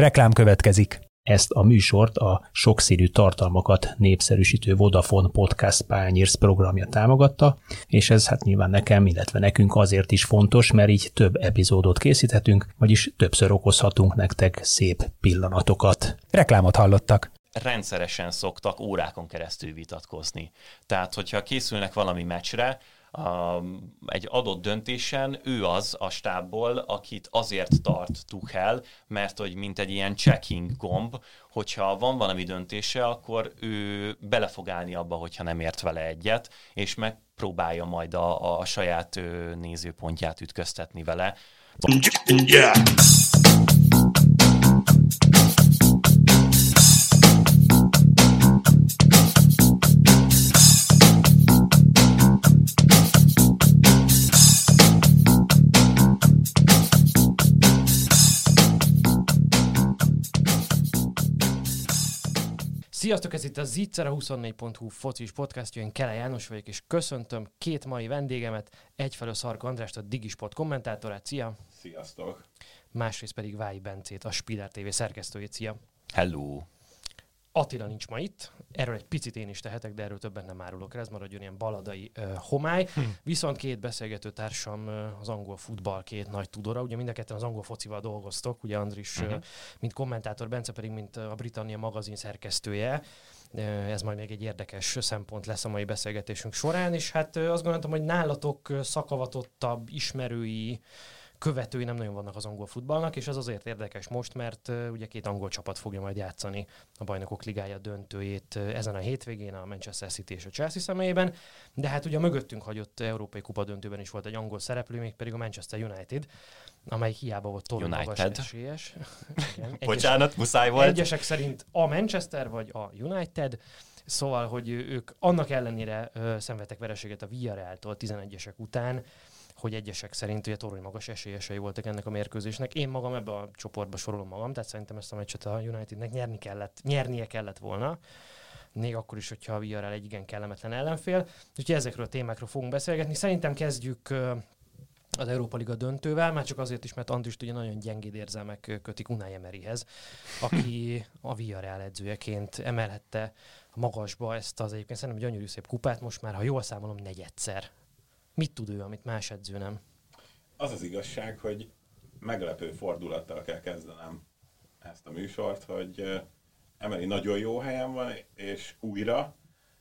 Reklám következik. Ezt a műsort a sokszínű tartalmakat népszerűsítő Vodafone Podcast Pányérsz programja támogatta, és ez hát nyilván nekem, illetve nekünk azért is fontos, mert így több epizódot készíthetünk, vagyis többször okozhatunk nektek szép pillanatokat. Reklámot hallottak rendszeresen szoktak órákon keresztül vitatkozni. Tehát, hogyha készülnek valami meccsre, a, egy adott döntésen ő az a stábból, akit azért tart Tuchel, mert hogy mint egy ilyen checking gomb, hogyha van valami döntése, akkor ő bele fog állni abba, hogyha nem ért vele egyet, és megpróbálja majd a, a saját nézőpontját ütköztetni vele. Yeah. Sziasztok, ez itt a Zicser, a 24.hu focis podcastja, én Kele János vagyok, és köszöntöm két mai vendégemet, egyfelől Szarka Andrást, a Digisport kommentátorát, szia! Sziasztok! Másrészt pedig Vályi Bencét, a Spiller TV szerkesztőjét, szia! Hello! Attila nincs ma itt, erről egy picit én is tehetek, de erről többen nem árulok ez maradjon ilyen baladai uh, homály. Hm. Viszont két beszélgető társam uh, az angol futball két nagy tudora, ugye mind a ketten az angol focival dolgoztok, ugye Andris, uh-huh. uh, mint kommentátor, Bence pedig mint a Britannia magazin szerkesztője. Ez majd még egy érdekes szempont lesz a mai beszélgetésünk során, és hát azt gondoltam, hogy nálatok szakavatottabb ismerői követői nem nagyon vannak az angol futballnak, és ez azért érdekes most, mert ugye két angol csapat fogja majd játszani a bajnokok ligája döntőjét ezen a hétvégén a Manchester City és a Chelsea személyében, de hát ugye a mögöttünk hagyott Európai Kupa döntőben is volt egy angol szereplő, még pedig a Manchester United, amely hiába volt torony magas esélyes. Igen, Bocsánat, muszáj volt. Egyesek szerint a Manchester vagy a United, Szóval, hogy ők annak ellenére ö, szenvedtek vereséget a Villarreal-tól 11-esek után, hogy egyesek szerint ugye torony magas esélyesei voltak ennek a mérkőzésnek. Én magam ebbe a csoportba sorolom magam, tehát szerintem ezt a meccset a Unitednek nyerni kellett, nyernie kellett volna még akkor is, hogyha a Villarreal egy igen kellemetlen ellenfél. Úgyhogy ezekről a témákról fogunk beszélgetni. Szerintem kezdjük az Európa Liga döntővel, már csak azért is, mert Andrist ugye nagyon gyengéd érzelmek kötik Unai Emeryhez, aki a Villarreal edzőjeként emelhette magasba ezt az egyébként szerintem gyönyörű szép kupát, most már, ha jól számolom, negyedszer Mit tud ő, amit más edző nem? Az az igazság, hogy meglepő fordulattal kell kezdenem ezt a műsort, hogy Emeli nagyon jó helyen van, és újra,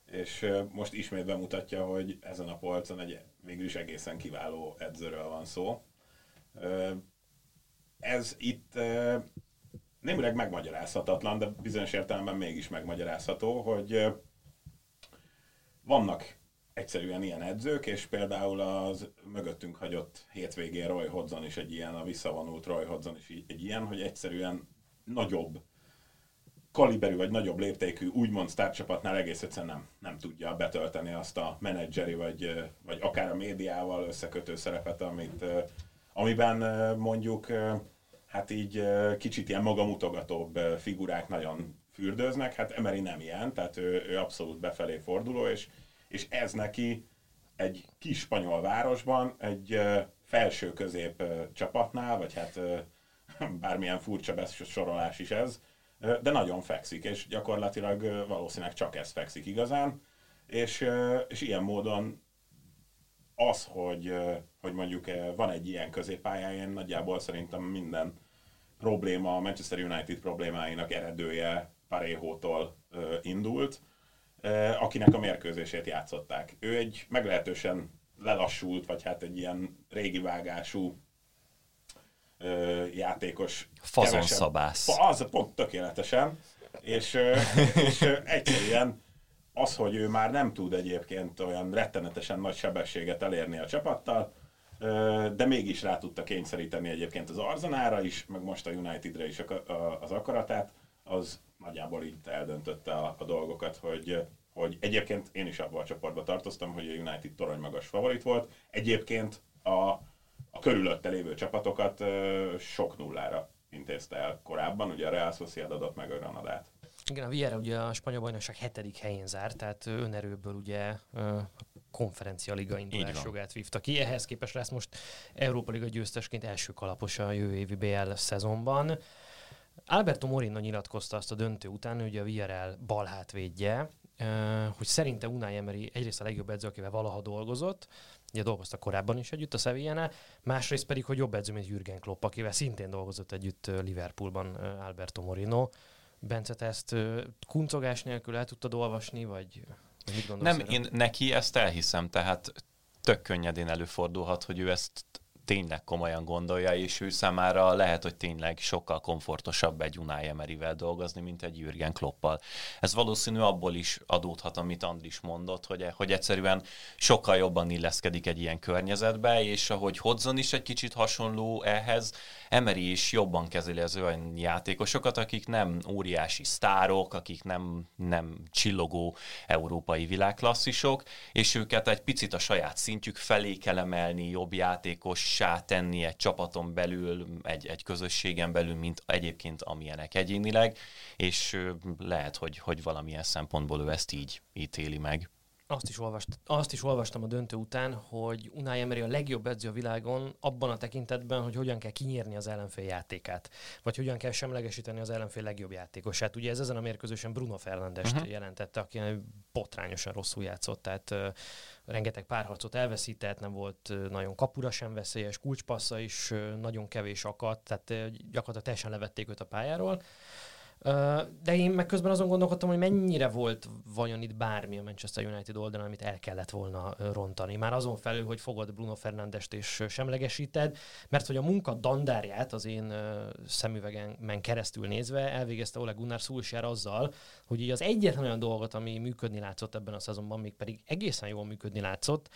és most ismét bemutatja, hogy ezen a polcon egy végül is egészen kiváló edzőről van szó. Ez itt némileg megmagyarázhatatlan, de bizonyos értelemben mégis megmagyarázható, hogy vannak egyszerűen ilyen edzők, és például az mögöttünk hagyott hétvégén Roy Hodgson is egy ilyen, a visszavonult Roy Hodgson is egy ilyen, hogy egyszerűen nagyobb kaliberű vagy nagyobb léptékű úgymond sztárcsapatnál egész egyszerűen nem, nem tudja betölteni azt a menedzseri vagy, vagy akár a médiával összekötő szerepet, amit, amiben mondjuk hát így kicsit ilyen magamutogatóbb figurák nagyon fürdőznek, hát Emery nem ilyen, tehát ő, ő abszolút befelé forduló, és és ez neki egy kis spanyol városban, egy felső-közép csapatnál, vagy hát bármilyen furcsa besorolás is ez, de nagyon fekszik, és gyakorlatilag valószínűleg csak ez fekszik igazán, és, és ilyen módon az, hogy, hogy mondjuk van egy ilyen középpályáján, nagyjából szerintem minden probléma, a Manchester United problémáinak eredője Parejótól indult, akinek a mérkőzését játszották. Ő egy meglehetősen lelassult, vagy hát egy ilyen régi vágású játékos. Fazonszabász. Az pont tökéletesen. És, és egyszerűen az, hogy ő már nem tud egyébként olyan rettenetesen nagy sebességet elérni a csapattal, de mégis rá tudta kényszeríteni egyébként az Arzanára is, meg most a Unitedre is az akaratát, az nagyjából így eldöntötte a, a dolgokat, hogy, hogy egyébként én is abban a csoportban tartoztam, hogy a United torony magas favorit volt. Egyébként a, a körülötte lévő csapatokat sok nullára intézte el korábban, ugye a Real Sociedad adott meg a Granadát. Igen, a Vieira ugye a spanyol bajnokság hetedik helyén zárt, tehát önerőből ugye a konferencia liga indulás jogát vívta ki. Ehhez képest lesz most Európa Liga győztesként első kalapos a jövő évi BL szezonban Alberto Morino nyilatkozta azt a döntő után, hogy a VRL bal hátvédje, hogy szerinte Unai Emery egyrészt a legjobb edző, akivel valaha dolgozott, ugye dolgozta korábban is együtt a sevilla másrészt pedig, hogy jobb edző, mint Jürgen Klopp, akivel szintén dolgozott együtt Liverpoolban Alberto Morino. Bence, te ezt kuncogás nélkül el tudtad olvasni, vagy mit gondolsz? Nem, én neki ezt elhiszem, tehát tök könnyedén előfordulhat, hogy ő ezt tényleg komolyan gondolja, és ő számára lehet, hogy tényleg sokkal komfortosabb egy Unai Emeryvel dolgozni, mint egy Jürgen Kloppal. Ez valószínű abból is adódhat, amit Andris mondott, hogy, hogy egyszerűen sokkal jobban illeszkedik egy ilyen környezetbe, és ahogy Hodzon is egy kicsit hasonló ehhez, Emery is jobban kezeli az olyan játékosokat, akik nem óriási sztárok, akik nem, nem csillogó európai világklasszisok, és őket egy picit a saját szintjük felé kell emelni, jobb játékos fontossá tenni egy csapaton belül, egy, egy közösségen belül, mint egyébként amilyenek egyénileg, és lehet, hogy, hogy valamilyen szempontból ő ezt így ítéli meg. Azt is, olvast, azt is olvastam a döntő után, hogy Unai Emery a legjobb edző a világon abban a tekintetben, hogy hogyan kell kinyírni az ellenfél játékát, vagy hogyan kell semlegesíteni az ellenfél legjobb játékosát. Ugye ez ezen a mérkőzésen Bruno Fernandes uh-huh. jelentette, aki botrányosan rosszul játszott, tehát uh, rengeteg párharcot elveszített, nem volt uh, nagyon kapura sem veszélyes, kulcspassza is uh, nagyon kevés akadt, tehát uh, gyakorlatilag teljesen levették őt a pályáról. De én meg közben azon gondolkodtam, hogy mennyire volt vajon itt bármi a Manchester United oldalon, amit el kellett volna rontani. Már azon felül, hogy fogod Bruno Fernandest és semlegesíted, mert hogy a munka dandárját az én szemüvegen keresztül nézve elvégezte Ole Gunnar Solskjaer azzal, hogy így az egyetlen olyan dolgot, ami működni látszott ebben a szezonban, még pedig egészen jól működni látszott,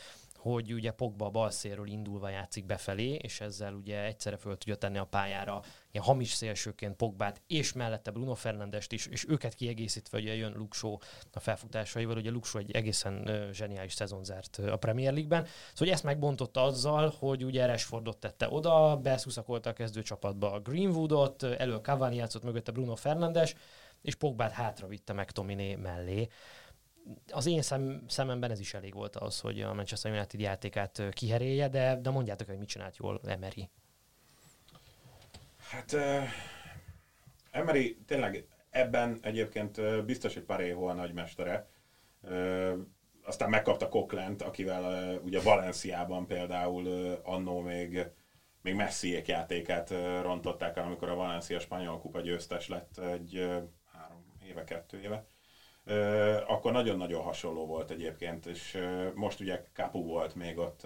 hogy ugye Pogba a bal szélről indulva játszik befelé, és ezzel ugye egyszerre föl tudja tenni a pályára. Ilyen hamis szélsőként Pogbát, és mellette Bruno Fernandest is, és őket kiegészítve ugye jön Luxo a felfutásaival, ugye Luxo egy egészen zseniális szezon zárt a Premier League-ben. Szóval ezt megbontotta azzal, hogy ugye Rashfordot tette oda, beszuszakolta a kezdőcsapatba a Greenwoodot, elő Cavani játszott mögötte Bruno Fernandes, és Pogbát hátra vitte meg Tominé mellé az én szem, szememben ez is elég volt az, hogy a Manchester United játékát kiherélje, de, de mondjátok, hogy mit csinált jól Emery. Hát uh, Emery tényleg ebben egyébként uh, biztos, hogy Parejo a nagymestere. Uh, aztán megkapta Coquelin, akivel uh, ugye Valenciában például uh, annó még még Messiék játékát uh, rontották el, amikor a Valencia spanyol kupa győztes lett egy uh, három éve, kettő éve akkor nagyon-nagyon hasonló volt egyébként, és most ugye Kapu volt még ott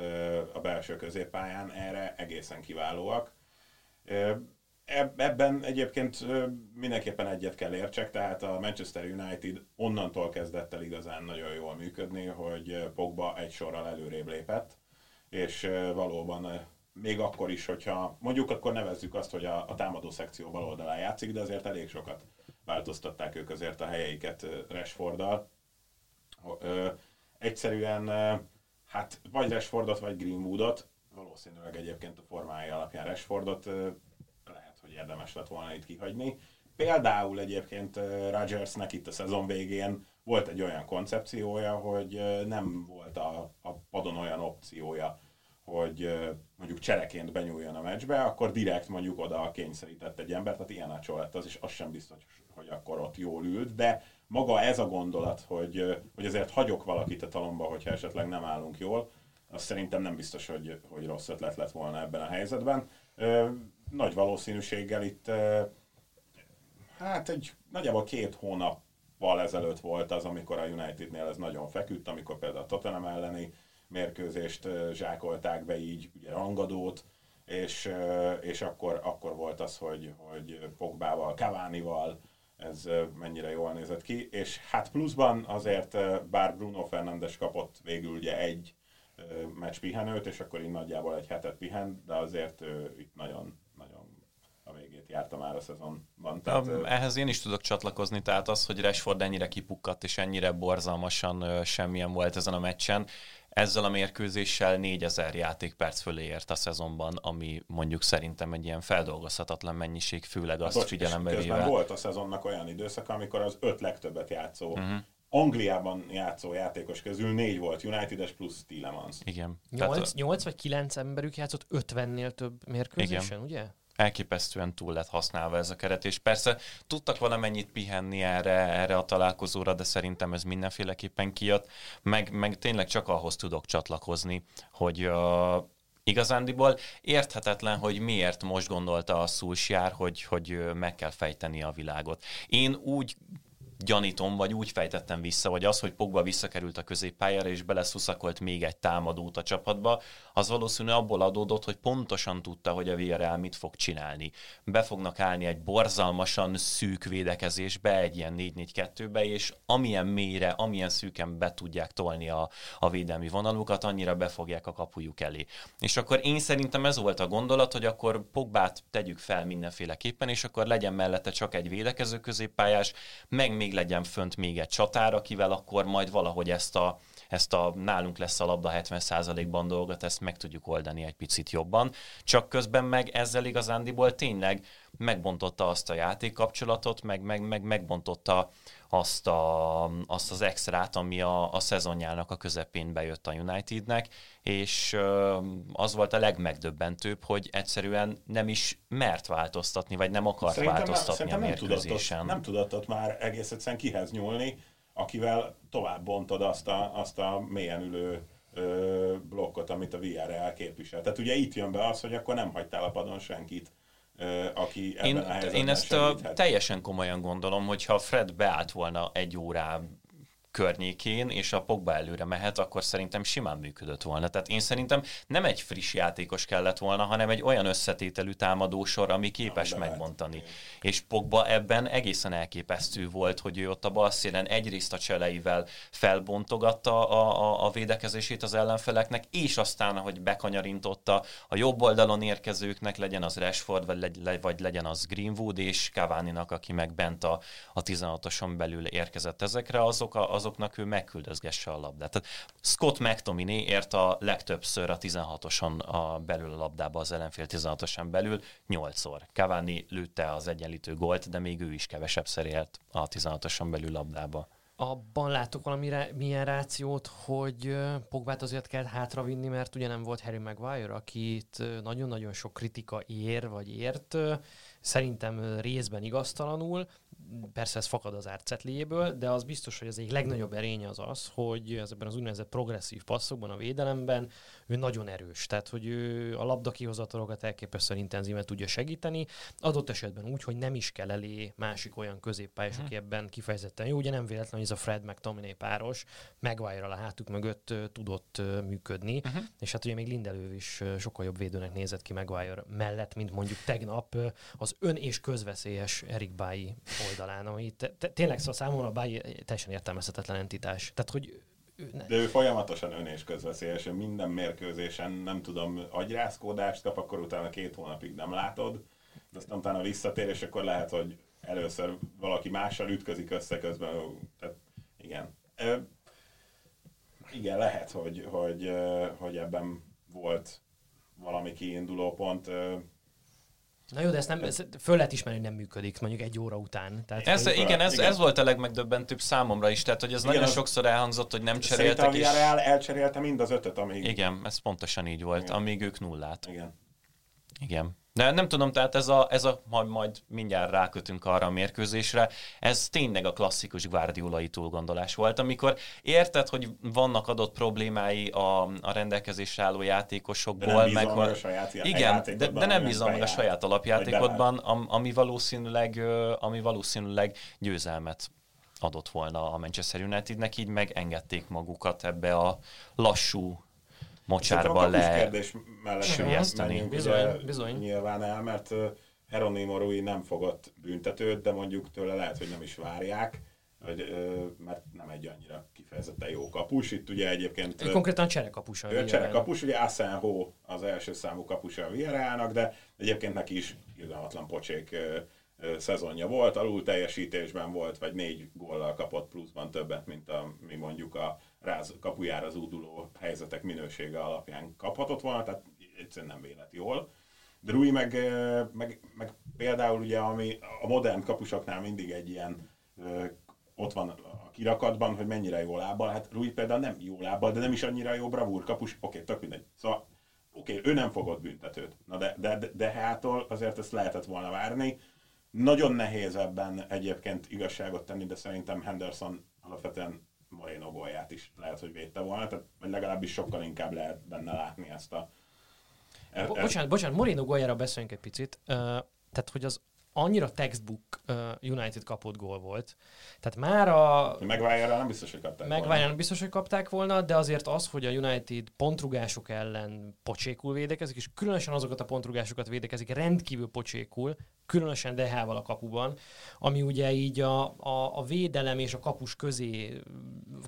a belső középpályán, erre egészen kiválóak. Ebben egyébként mindenképpen egyet kell értsek, tehát a Manchester United onnantól kezdett el igazán nagyon jól működni, hogy Pogba egy sorral előrébb lépett, és valóban még akkor is, hogyha mondjuk akkor nevezzük azt, hogy a, a támadó szekció bal oldalán játszik, de azért elég sokat változtatták ők azért a helyeiket Rashforddal. Egyszerűen hát vagy Rashfordot, vagy Greenwoodot, valószínűleg egyébként a formája alapján Rashfordot lehet, hogy érdemes lett volna itt kihagyni. Például egyébként Rodgersnek itt a szezon végén volt egy olyan koncepciója, hogy nem volt a, a padon olyan opciója, hogy mondjuk csereként benyúljon a meccsbe, akkor direkt mondjuk oda kényszerített egy embert, tehát ilyen a lett az, és az sem biztos, hogy akkor ott jól ült, de maga ez a gondolat, hogy, hogy azért hagyok valakit a talomba, hogyha esetleg nem állunk jól, az szerintem nem biztos, hogy, hogy rossz ötlet lett volna ebben a helyzetben. Nagy valószínűséggel itt hát egy nagyjából két hónappal ezelőtt volt az, amikor a Unitednél ez nagyon feküdt, amikor például a Tottenham elleni mérkőzést zsákolták be így, ugye rangadót, és, és akkor, akkor volt az, hogy, hogy Pogbával, Kavánival ez mennyire jól nézett ki, és hát pluszban azért, bár Bruno Fernandes kapott végül ugye egy meccs pihenőt, és akkor így nagyjából egy hetet pihen, de azért itt nagyon, nagyon a végét járta már a szezonban. Tehát, Ehhez én is tudok csatlakozni, tehát az, hogy Rashford ennyire kipukkadt és ennyire borzalmasan semmilyen volt ezen a meccsen, ezzel a mérkőzéssel 4000 játékperc fölé ért a szezonban, ami mondjuk szerintem egy ilyen feldolgozhatatlan mennyiség, főleg azt Bocs, figyelembe véve. volt a szezonnak olyan időszak, amikor az öt legtöbbet játszó uh-huh. Angliában játszó játékos közül négy volt United-es plusz Tillemans. Igen. 8, Tehát, 8 vagy 9 emberük játszott 50-nél több mérkőzésen, igen. ugye? Elképesztően túl lett használva ez a keret, és persze tudtak valamennyit pihenni erre, erre a találkozóra, de szerintem ez mindenféleképpen kijött, meg, meg tényleg csak ahhoz tudok csatlakozni, hogy uh, igazándiból érthetetlen, hogy miért most gondolta a Szulsjár, hogy, hogy meg kell fejteni a világot. Én úgy gyanítom, vagy úgy fejtettem vissza, hogy az, hogy Pogba visszakerült a középpályára, és beleszuszakolt még egy támadót a csapatba, az valószínű abból adódott, hogy pontosan tudta, hogy a Villarreal mit fog csinálni. Be fognak állni egy borzalmasan szűk védekezésbe, egy ilyen 4-4-2-be, és amilyen mélyre, amilyen szűken be tudják tolni a, a védelmi vonalukat, annyira befogják a kapujuk elé. És akkor én szerintem ez volt a gondolat, hogy akkor Pogbát tegyük fel mindenféleképpen, és akkor legyen mellette csak egy védekező középpályás, meg még még legyen fönt még egy csatár, akivel akkor majd valahogy ezt a, ezt a nálunk lesz a labda 70%-ban dolgot, ezt meg tudjuk oldani egy picit jobban. Csak közben meg ezzel igazándiból tényleg megbontotta azt a játékkapcsolatot, meg, meg, meg megbontotta azt, a, azt az extrát, ami a, a szezonjának a közepén bejött a Unitednek, és az volt a legmegdöbbentőbb, hogy egyszerűen nem is mert változtatni, vagy nem akart szerintem, változtatni szerintem a mérkőzésen. Nem tudott, nem már egész egyszerűen kihez nyúlni, akivel tovább bontod azt a, azt a mélyen ülő ö, blokkot, amit a VRL képvisel. Tehát ugye itt jön be az, hogy akkor nem hagytál a padon senkit aki ebben én, Én ezt a, teljesen komolyan gondolom, hogyha Fred beállt volna egy órá környékén, és a Pogba előre mehet, akkor szerintem simán működött volna. Tehát én szerintem nem egy friss játékos kellett volna, hanem egy olyan összetételű támadósor, ami képes Ami megbontani. És Pogba ebben egészen elképesztő volt, hogy ő ott a bal szélen egyrészt a cseleivel felbontogatta a, a, a védekezését az ellenfeleknek, és aztán, hogy bekanyarintotta a jobb oldalon érkezőknek, legyen az Rashford, vagy, legy, vagy legyen az Greenwood, és cavani aki meg bent a, a 16-oson belül érkezett ezekre, azok a, azok azoknak ő megküldözgesse a labdát. Tehát Scott McTominay ért a legtöbbször a 16-oson a belül a labdába az ellenfél 16-oson belül, 8-szor. Cavani lőtte az egyenlítő gólt, de még ő is kevesebbszer ért a 16-oson belül labdába. Abban látok valami milyen rációt, hogy Pogbát azért kell hátravinni, mert ugye nem volt Harry Maguire, akit nagyon-nagyon sok kritika ér, vagy ért, szerintem részben igaztalanul, persze ez fakad az árcetliéből, de az biztos, hogy az egyik legnagyobb erénye az az, hogy ezekben az úgynevezett progresszív passzokban, a védelemben ő nagyon erős. Tehát, hogy ő a labda kihozatalokat elképesztően intenzíven tudja segíteni, adott esetben úgy, hogy nem is kell elé másik olyan középpályás, hmm. aki ebben kifejezetten jó. Ugye nem véletlen, hogy ez a Fred meg Tominé páros Maguire a hátuk mögött tudott működni, uh-huh. és hát ugye még Lindelő is sokkal jobb védőnek nézett ki Maguire mellett, mint mondjuk tegnap az ön és közveszélyes Erik Bái oldalán, ami te, te, tényleg szóval számomra Bái teljesen értelmezhetetlen entitás. Tehát, hogy de ő folyamatosan ön és közveszélyes, minden mérkőzésen nem tudom, agyrázkódást kap, akkor utána két hónapig nem látod, de aztán utána visszatér, és akkor lehet, hogy először valaki mással ütközik össze közben. Tehát, igen. igen, lehet, hogy, hogy, hogy ebben volt valami kiinduló pont. Na jó, de ezt nem, ezt föl lehet ismerni, hogy nem működik mondjuk egy óra után. Tehát, ez, hogy... igen, ez, igen, ez volt a legmegdöbbentőbb számomra is, tehát hogy ez igen, nagyon az... sokszor elhangzott, hogy nem cseréltek. és... a elcserélte mind az ötöt, amíg... Igen, ez pontosan így volt, igen. amíg ők nullát. Igen. Igen. De nem tudom, tehát ez a, ez a majd, majd mindjárt rákötünk arra a mérkőzésre, ez tényleg a klasszikus Guardiolai túlgondolás volt, amikor érted, hogy vannak adott problémái a, a rendelkezésre álló játékosokból, de meg a saját igen, de, de nem bízom meg a saját alapjátékodban, ami valószínűleg, ami valószínűleg győzelmet adott volna a Manchester Unitednek, így megengedték magukat ebbe a lassú mocsárban le kérdés sülyezteni. Bizony, bizony. Nyilván el, mert Heronimo Rui nem fogott büntetőt, de mondjuk tőle lehet, hogy nem is várják, hogy, mert nem egy annyira kifejezetten jó kapus. Itt ugye egyébként... Ő konkrétan cserekapus a cserekapus, ugye Asenho az első számú kapusa a Villarrealnak, de egyébként neki is irgalmatlan pocsék szezonja volt, alul teljesítésben volt, vagy négy góllal kapott pluszban többet, mint a, mi mondjuk a ráz, kapujára zúduló helyzetek minősége alapján kaphatott volna, tehát egyszerűen nem vélet jól. De Rui meg, meg, meg például ugye, ami a modern kapusoknál mindig egy ilyen ott van a kirakatban, hogy mennyire jó lábbal. Hát Rui például nem jó lábbal, de nem is annyira jó bravúr kapus. Oké, tök mindegy. Szóval oké, ő nem fogott büntetőt, na de, de, de, de hától azért ezt lehetett volna várni. Nagyon nehéz ebben egyébként igazságot tenni, de szerintem Henderson alapvetően Moreno gólját is lehet, hogy védte volna, tehát legalábbis sokkal inkább lehet benne látni ezt a... E, Bo- bocsánat, bocsánat, Moreno góljára beszéljünk egy picit. Uh, tehát, hogy az annyira textbook United kapott gól volt. Tehát már a... Megvájára nem biztos, hogy kapták Megvájára nem biztos, hogy kapták volna, de azért az, hogy a United pontrugások ellen pocsékul védekezik, és különösen azokat a pontrugásokat védekezik rendkívül pocsékul, különösen DH-val a kapuban, ami ugye így a, a, a védelem és a kapus közé,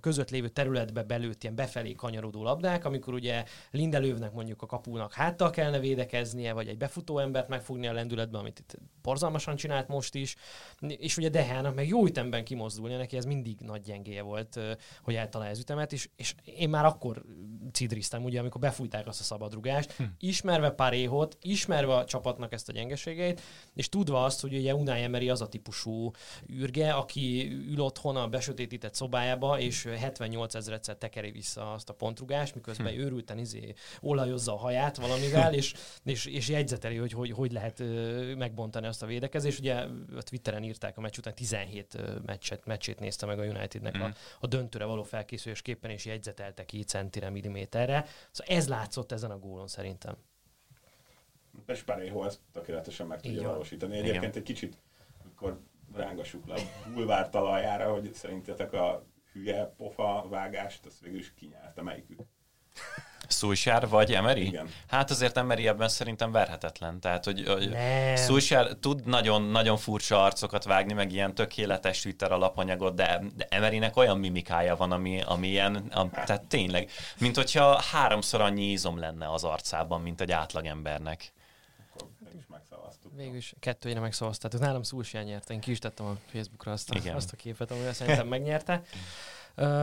között lévő területbe belőtt ilyen befelé kanyarodó labdák, amikor ugye Lindelővnek mondjuk a kapunak háttal kellene védekeznie, vagy egy befutó embert megfogni a lendületbe, amit itt borzalmasan csinált most is, és ugye Dehának meg jó ütemben kimozdulni, neki ez mindig nagy gyengéje volt, hogy eltalálja az ütemet, és, és én már akkor cidriztem, ugye, amikor befújták azt a szabadrugást, hm. ismerve Paréhot, ismerve a csapatnak ezt a gyengeségeit, és tudva azt, hogy ugye Unai Emery az a típusú űrge, aki ül otthon a besötétített szobájába, és 78 ezeret tekeri vissza azt a pontrugást, miközben hm. őrülten izé olajozza a haját valamivel, és, és, és jegyzeteli, hogy, hogy hogy lehet megbontani azt a védekezést. Ugye a Twitteren írták a meccs után 17 meccset, meccsét nézte meg a Unitednek mm. a, a döntőre való felkészülésképpen, és jegyzetelte ki centire, milliméterre. Szóval ez látszott ezen a gólon szerintem. Pesparejo ezt tökéletesen meg tudja valósítani. Egyébként Igen. egy kicsit, akkor rángassuk le a bulvár talajára, hogy szerintetek a hülye pofa vágást, azt végül is kinyerte melyikük. Szújsár vagy Emery? Igen. Hát azért Emery ebben szerintem verhetetlen. Tehát, hogy Szújsár tud nagyon, nagyon furcsa arcokat vágni, meg ilyen tökéletes Twitter alapanyagot, de, de Emerynek olyan mimikája van, ami, ami ilyen, a, tehát tényleg, mint hogyha háromszor annyi ízom lenne az arcában, mint egy átlagembernek. Végül is kettőjére megszavaztátok. Nálam Szulsján nyerte, én ki is tettem a Facebookra azt a, azt a képet, amivel szerintem megnyerte.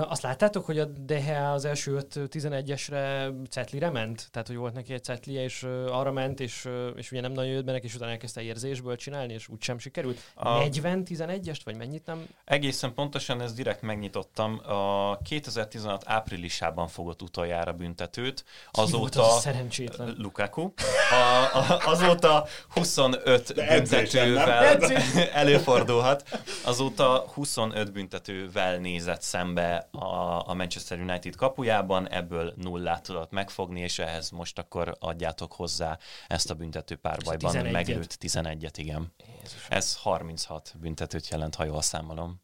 Azt láttátok, hogy a DH az első 5-11-esre cetlire ment? Tehát, hogy volt neki egy cetlie, és arra ment, és, és ugye nem nagyon jött be neki, és utána elkezdte érzésből csinálni, és úgysem sikerült. A... 40-11-est, vagy mennyit nem? Egészen pontosan, ezt direkt megnyitottam. A 2016 áprilisában fogott utoljára büntetőt. Azóta... Ki az a szerencsétlen? Lukaku. A, a, azóta 25 De büntetővel előfordulhat. Azóta 25 büntetővel nézett szembe a, a Manchester United kapujában, ebből nullát tudott megfogni, és ehhez most akkor adjátok hozzá ezt a büntető párbajban 11 meglőtt 11-et, igen. Jézus. Ez 36 büntetőt jelent, ha jól számolom.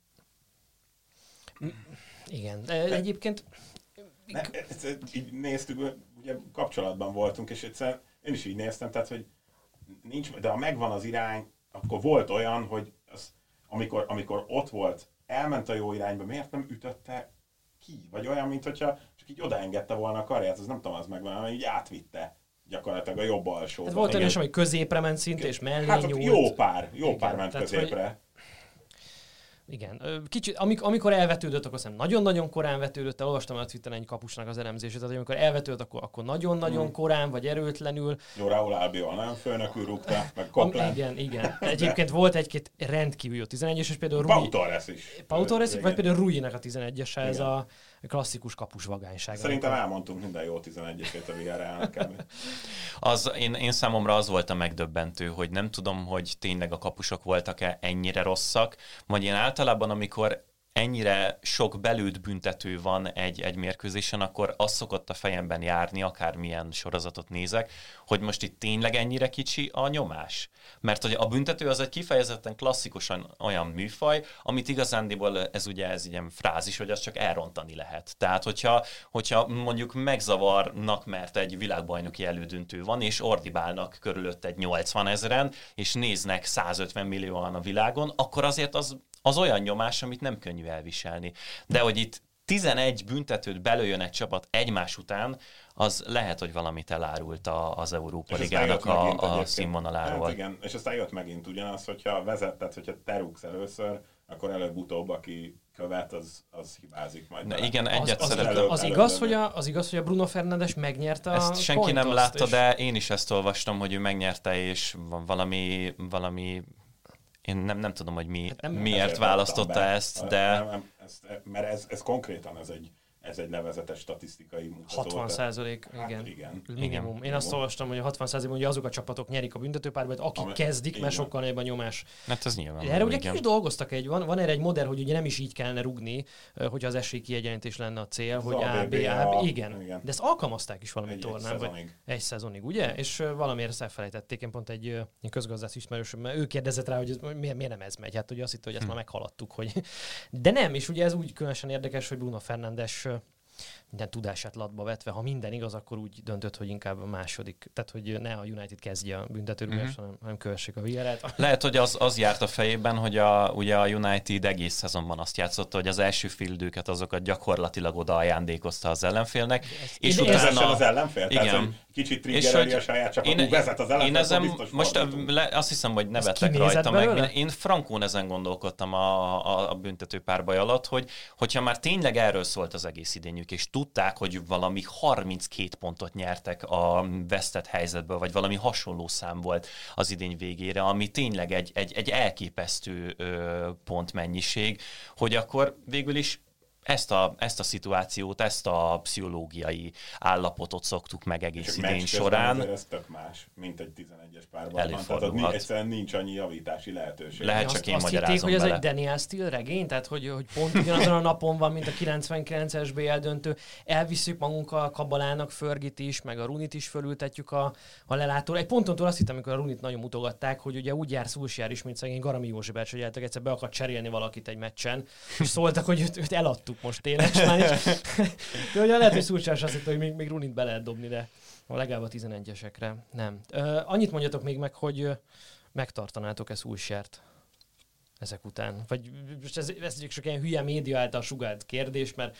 Igen, de egyébként... Ne, ezt, így néztük, ugye kapcsolatban voltunk, és egyszer én is így néztem, tehát, hogy nincs, de ha megvan az irány, akkor volt olyan, hogy az, amikor, amikor ott volt elment a jó irányba, miért nem ütötte ki? Vagy olyan, mint hogyha csak így odaengedte volna a karját, az nem tudom, az megvan, hanem így átvitte gyakorlatilag a jobb alsó. Hát volt olyan is, hogy középre ment szinte, és mellé hát nyúlt. jó pár, jó Igen, pár ment középre. Hogy igen. Kicsit, amikor elvetődött, akkor szerintem nagyon-nagyon korán vetődött, olvastam a Twitteren egy kapusnak az elemzését, tehát amikor elvetődött, akkor, akkor nagyon-nagyon hmm. korán, vagy erőtlenül. Jó, Raúl Albiol, nem? Főnökül rúgta, meg Koplen. Igen, igen. Egyébként volt egy-két rendkívül jó 11-es, és például Rui... Pau Torres is. Pau Torres, vagy például Rui-nek a 11-es, ez a klasszikus kapus vagányság. Szerintem elmondtunk minden jó 11-esét a Villarrealnak. az, én, én számomra az volt a megdöbbentő, hogy nem tudom, hogy tényleg a kapusok voltak-e ennyire rosszak, vagy én általában, amikor ennyire sok belőtt büntető van egy, egy mérkőzésen, akkor az szokott a fejemben járni, akármilyen sorozatot nézek, hogy most itt tényleg ennyire kicsi a nyomás. Mert hogy a büntető az egy kifejezetten klasszikusan olyan műfaj, amit igazándiból ez ugye ez ilyen frázis, hogy az csak elrontani lehet. Tehát, hogyha, hogyha mondjuk megzavarnak, mert egy világbajnoki elődöntő van, és ordibálnak körülött egy 80 ezeren, és néznek 150 millióan a világon, akkor azért az az olyan nyomás, amit nem könnyű elviselni. De hogy itt 11 büntetőt belőjön egy csapat egymás után, az lehet, hogy valamit elárult a, az Európa Ligának a, a színvonaláról. Hát igen, és aztán jött megint ugyanaz, hogyha vezetted, hogyha te rúgsz először, akkor előbb-utóbb, aki követ, az, az hibázik majd. De igen, egyet az, az, előbb, az, igaz, hogy a, az igaz, hogy a Bruno Fernandes megnyerte ezt a senki nem látta, és... de én is ezt olvastam, hogy ő megnyerte, és valami, valami én nem, nem tudom, hogy mi, hát nem miért választotta be. ezt, de... Nem, nem, ezt, mert ez, ez konkrétan ez egy ez egy levezetes statisztikai mutató. 60 százalék, Hát igen. igen. Minimum. Én Igen. azt olvastam, hogy a 60 százalék, hogy azok a csapatok nyerik a büntetőpárbajt, akik Ami- kezdik, mert sokkal nagyobb a nyomás. Hát ez nyilván. Erre ugye ki is dolgoztak egy, van, van erre egy modell, hogy ugye nem is így kellene rugni, hogy az esélykiegyenlítés lenne a cél, Az hogy A, B, A, a- igen. igen. De ezt alkalmazták is valami Egy, egy tornán, vagy szezonig. egy szezonig, ugye? És valamiért ezt elfelejtették. Én pont egy közgazdász ismerősöm, mert ő kérdezett rá, hogy ez, miért, miért nem ez megy. Hát ugye azt hitte, hogy ezt Hm. már meghaladtuk. Hogy... De nem, és ugye ez úgy különösen érdekes, hogy Bruno Fernandes minden tudását latba vetve, ha minden igaz, akkor úgy döntött, hogy inkább a második, tehát hogy ne a United kezdje a büntetőrúgást, Mhm. hanem, hanem kövessék a Villarreal-t. Lehet, hogy az, az járt a fejében, hogy a, ugye a United egész szezonban azt játszotta, hogy az első fildőket azokat gyakorlatilag oda ajándékozta az ellenfélnek, és Én- utána... Az ellenfél? Tehát, Igen. hogy kicsit És triggereli hogy a saját csapatunk, én, vezet az ellenfél, én ezen biztos most le, azt hiszem, hogy kinézett rajta meg. belőle? Én frankón ezen gondolkodtam a, a, a büntető párbaj alatt, hogy hogyha már tényleg erről szólt az egész idényük, és tudták, hogy valami 32 pontot nyertek a vesztett helyzetből, vagy valami hasonló szám volt az idény végére, ami tényleg egy, egy, egy elképesztő pontmennyiség, hogy akkor végül is ezt a, ezt a szituációt, ezt a pszichológiai állapotot szoktuk meg És egész a meccs közben során. ez tök más, mint egy 11-es párban. Tehát ott Előfordulhat. ni- egyszerűen nincs annyi javítási lehetőség. Lehet, azt, csak én azt hitték, hogy ez bele. egy Daniel Steele regény, tehát hogy, hogy pont ugyanazon a napon van, mint a 99-es BL döntő. Elviszük magunkkal Kabalának Förgit is, meg a Runit is fölültetjük a, a lelátóra. Egy pontontól azt hittem, amikor a Runit nagyon mutogatták, hogy ugye úgy jár Szulsjár is, mint szegény Garami József, hogy egyszer be akar cserélni valakit egy meccsen, és szóltak, hogy őt, őt eladtuk most tényleg, és. De ugye lehet, hogy Szulsjár is azt hitte, hogy még, még Runit be lehet dobni, de legalább a 11-esekre nem. Ö, annyit mondjatok még meg, hogy ö, megtartanátok-e Szulsjárt? ezek után? Vagy most ez, ez csak ilyen hülye média által sugált kérdés, mert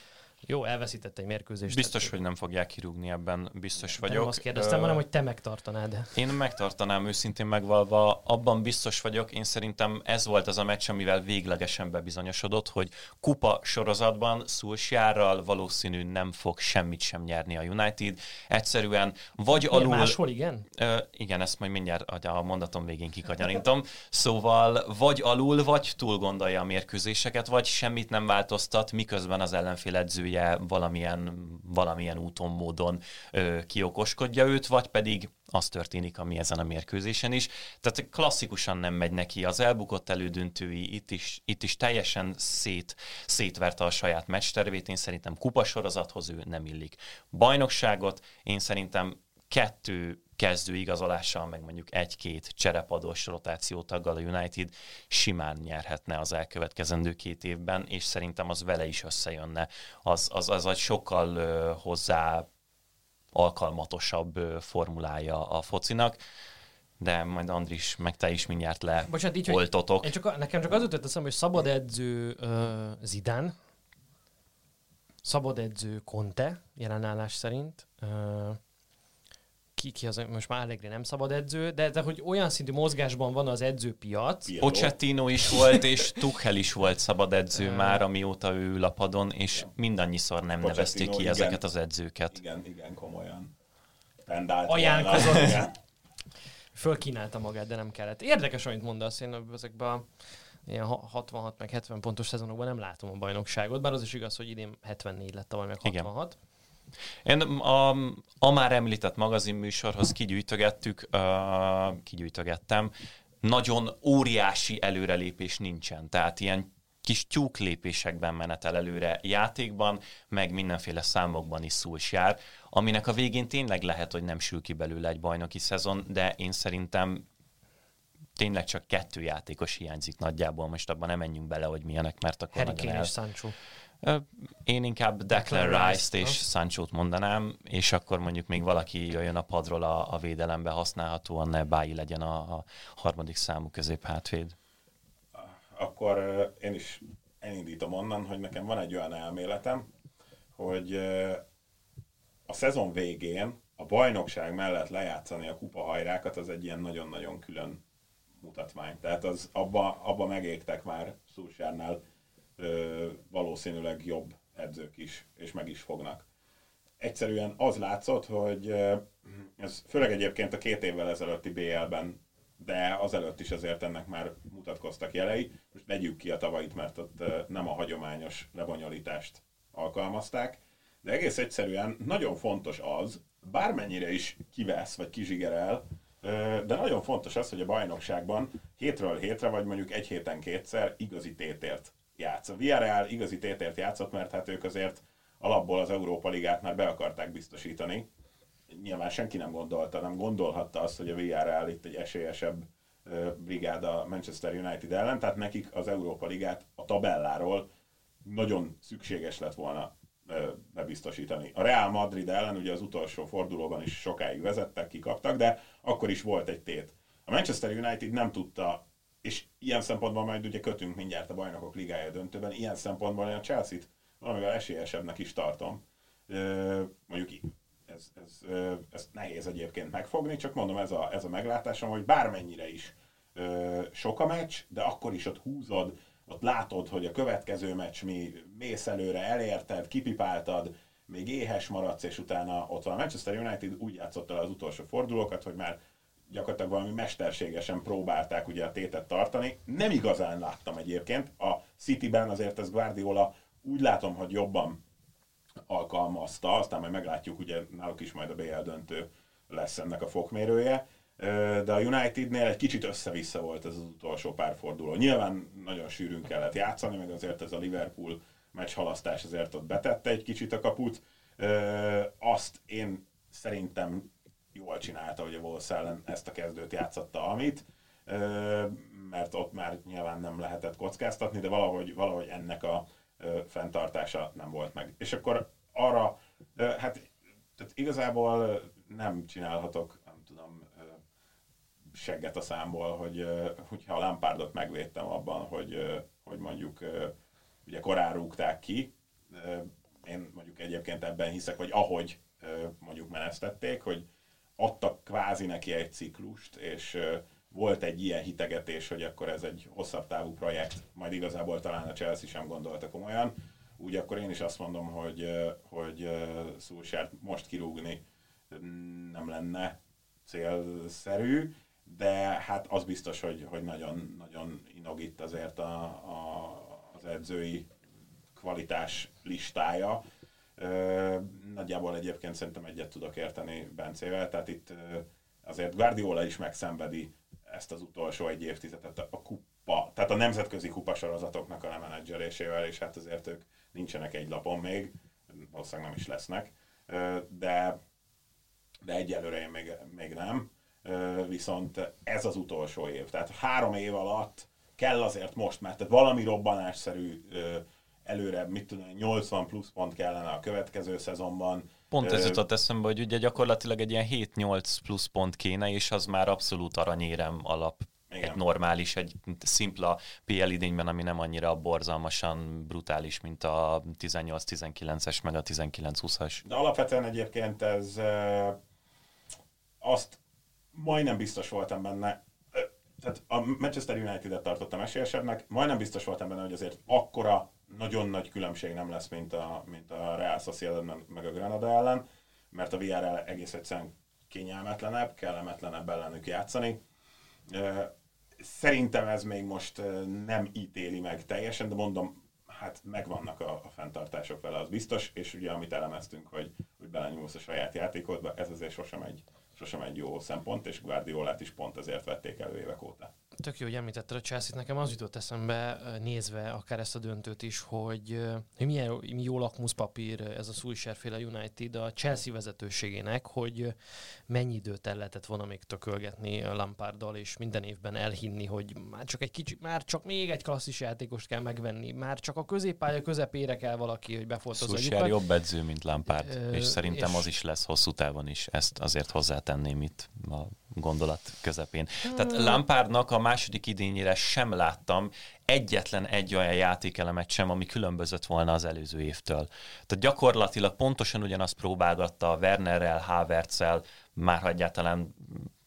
jó, elveszített egy mérkőzést. Biztos, tehát- hogy nem fogják kirúgni ebben, biztos vagyok. Nem azt kérdeztem, hanem, hogy te megtartanád. Én megtartanám őszintén megvalva, abban biztos vagyok, én szerintem ez volt az a meccs, amivel véglegesen bebizonyosodott, hogy kupa sorozatban Szulsjárral valószínű nem fog semmit sem nyerni a United. Egyszerűen vagy Alul... alul... Máshol igen? Ö, igen, ezt majd mindjárt a mondatom végén kikanyarítom. Szóval vagy alul, vagy túl gondolja a mérkőzéseket, vagy semmit nem változtat, miközben az ellenfél edzője valamilyen, valamilyen úton, módon ö, kiokoskodja őt, vagy pedig az történik, ami ezen a mérkőzésen is. Tehát klasszikusan nem megy neki. Az elbukott elődöntői itt is, itt is teljesen szét, szétverte a saját meccstervét. Én szerintem kupasorozathoz ő nem illik. Bajnokságot én szerintem kettő kezdő igazolással, meg mondjuk egy-két cserepados rotációtaggal a United simán nyerhetne az elkövetkezendő két évben, és szerintem az vele is összejönne. Az, az, az egy sokkal ö, hozzá alkalmatosabb ö, formulája a focinak, de majd Andris, meg te is mindjárt le Bocsánat, így, oltotok. én csak, nekem csak az jutott eszembe, hogy szabad edző uh, Zidane, szabad edző Conte, jelenállás szerint, uh, ki, ki az, most már Allegri nem szabad edző, de, de hogy olyan szintű mozgásban van az edzőpiac, Pirlo. Pochettino is volt, és Tuchel is volt szabad edző már, amióta ő ül a padon, és mindannyiszor nem nevezték ki igen. ezeket az edzőket. Igen, igen, komolyan. Pendált Ajánlkozott. Igen. fölkínálta magát, de nem kellett. Érdekes, amit mondasz, én ezekben a ilyen ha- 66 meg 70 pontos szezonokban nem látom a bajnokságot, bár az is igaz, hogy idén 74 lett tavaly meg Igen. 66. Én a, a már említett magazinműsorhoz kigyűjtögettük, uh, kigyűjtögettem, nagyon óriási előrelépés nincsen. Tehát ilyen kis tyúk lépésekben menetel előre játékban, meg mindenféle számokban is szúls jár, aminek a végén tényleg lehet, hogy nem sül ki belőle egy bajnoki szezon, de én szerintem tényleg csak kettő játékos hiányzik nagyjából, most abban nem menjünk bele, hogy milyenek, mert akkor Harry Kane el... és Sancho. Én inkább Declan Rice-t Rice, és ha? Sancho-t mondanám, és akkor mondjuk még valaki jöjjön a padról a, a védelembe használhatóan, ne Báji legyen a, a harmadik számú középhátvéd. Akkor én is elindítom onnan, hogy nekem van egy olyan elméletem, hogy a szezon végén a bajnokság mellett lejátszani a kupahajrákat, az egy ilyen nagyon-nagyon külön mutatmány. Tehát az abba, abba megégtek már Szulsárnál valószínűleg jobb edzők is, és meg is fognak. Egyszerűen az látszott, hogy ez főleg egyébként a két évvel ezelőtti BL-ben, de azelőtt is azért ennek már mutatkoztak jelei. Most vegyük ki a tavait, mert ott nem a hagyományos lebonyolítást alkalmazták. de egész egyszerűen nagyon fontos az, bármennyire is kivesz, vagy kizsigerel, de nagyon fontos az, hogy a bajnokságban hétről hétre, vagy mondjuk egy héten kétszer igazi tétért játsz. A Villarreal igazi tétért játszott, mert hát ők azért alapból az Európa Ligát már be akarták biztosítani. Nyilván senki nem gondolta, nem gondolhatta azt, hogy a Villarreal itt egy esélyesebb brigád a Manchester United ellen, tehát nekik az Európa Ligát a tabelláról nagyon szükséges lett volna bebiztosítani. A Real Madrid ellen ugye az utolsó fordulóban is sokáig vezettek, kikaptak, de akkor is volt egy tét. A Manchester United nem tudta, és ilyen szempontból majd ugye kötünk mindjárt a bajnokok ligája döntőben, ilyen szempontból én a Chelsea-t valamivel esélyesebbnek is tartom. Mondjuk ez, ez, ez nehéz egyébként megfogni, csak mondom, ez a, ez a meglátásom, hogy bármennyire is sok a meccs, de akkor is ott húzod, ott látod, hogy a következő meccs mi mész előre, elérted, kipipáltad, még éhes maradsz, és utána ott van a Manchester United úgy játszotta az utolsó fordulókat, hogy már gyakorlatilag valami mesterségesen próbálták ugye a tétet tartani. Nem igazán láttam egyébként. A Cityben azért ez Guardiola úgy látom, hogy jobban alkalmazta, aztán majd meglátjuk, ugye náluk is majd a BL döntő lesz ennek a fokmérője, de a Unitednél egy kicsit össze-vissza volt ez az utolsó pár forduló. Nyilván nagyon sűrűn kellett játszani, meg azért ez a Liverpool meccs halasztás azért ott betette egy kicsit a kaput. Azt én szerintem jól csinálta, hogy a Wolves ellen ezt a kezdőt játszotta, amit, mert ott már nyilván nem lehetett kockáztatni, de valahogy, valahogy ennek a fenntartása nem volt meg. És akkor arra, hát tehát igazából nem csinálhatok, nem tudom, segget a számból, hogy hogyha a Lampardot megvédtem abban, hogy, hogy mondjuk ugye korán rúgták ki, én mondjuk egyébként ebben hiszek, hogy ahogy mondjuk menesztették, hogy adtak kvázi neki egy ciklust, és volt egy ilyen hitegetés, hogy akkor ez egy hosszabb távú projekt, majd igazából talán a Chelsea sem gondolta komolyan, úgy akkor én is azt mondom, hogy, hogy Szulsárt most kirúgni nem lenne célszerű, de hát az biztos, hogy, hogy nagyon, nagyon inog itt azért a, a, az edzői kvalitás listája. Nagyjából egyébként szerintem egyet tudok érteni Bencével, tehát itt azért Guardiola is megszenvedi ezt az utolsó egy évtizedet a kupa, tehát a nemzetközi kupasorozatoknak a lemenedzselésével, és hát azért ők nincsenek egy lapon még, valószínűleg nem is lesznek, de, de egyelőre én még, még nem, viszont ez az utolsó év, tehát három év alatt kell azért most, mert tehát valami robbanásszerű előre, mit tudom, 80 plusz pont kellene a következő szezonban, Pont ez jutott eszembe, hogy ugye gyakorlatilag egy ilyen 7-8 plusz pont kéne, és az már abszolút aranyérem alap igen. egy normális, egy szimpla PL idényben, ami nem annyira borzalmasan brutális, mint a 18-19-es, meg a 19-20-as. De alapvetően egyébként ez azt majdnem biztos voltam benne, tehát a Manchester United-et tartottam esélyesebbnek, majdnem biztos voltam benne, hogy azért akkora nagyon nagy különbség nem lesz, mint a, mint a Real Sociedad meg a Granada ellen, mert a VRL egész egyszerűen kényelmetlenebb, kellemetlenebb ellenük játszani. Szerintem ez még most nem ítéli meg teljesen, de mondom, hát megvannak a, a fenntartások vele, az biztos, és ugye amit elemeztünk, hogy, hogy belenyúlsz a saját játékodba, ez azért sosem egy, sosem egy jó szempont, és Guardiolát is pont ezért vették elő évek óta. Tök jó, hogy említetted a Chelsea-t, nekem az jutott eszembe nézve akár ezt a döntőt is, hogy, hogy milyen mi jó lakmuszpapír ez a Sulsher United a Chelsea vezetőségének, hogy mennyi időt el lehetett volna még tökölgetni Lamparddal, és minden évben elhinni, hogy már csak egy kicsit, már csak még egy klasszis játékost kell megvenni, már csak a középpálya közepére kell valaki, hogy befoltozza. Sulsher jobb edző, mint Lampard, ö, és szerintem és... az is lesz hosszú távon is. Ezt azért hozzátenném itt a gondolat közepén. Tehát Lampardnak a második idényére sem láttam egyetlen egy olyan játékelemet sem, ami különbözött volna az előző évtől. Tehát gyakorlatilag pontosan ugyanazt próbálgatta Wernerrel, Havertzel, már egyáltalán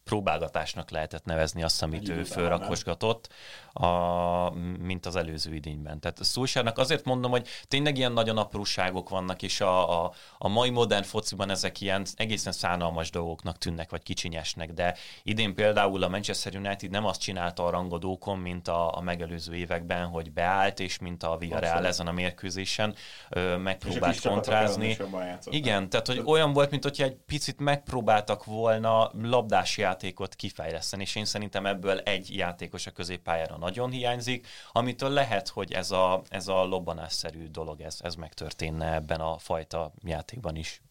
próbálgatásnak lehetett nevezni azt, amit ő fölrakosgatott, a, mint az előző idényben. Tehát Szulsárnak azért mondom, hogy tényleg ilyen nagyon apróságok vannak, és a, a, a mai modern fociban ezek ilyen egészen szánalmas dolgoknak tűnnek, vagy kicsinyesnek, de idén például a Manchester United nem azt csinálta a rangodókon, mint a, a megelőző években, hogy beállt, és mint a Villarreal ezen a mérkőzésen ö, megpróbált kontrázni. Igen, tehát hogy olyan volt, mint hogyha egy picit megpróbáltak volna labdás játékot kifejleszteni, és én szerintem ebből egy játékos a középpályára nagyon hiányzik, amitől lehet, hogy ez a, ez a lobbanásszerű dolog, ez, ez megtörténne ebben a fajta játékban is.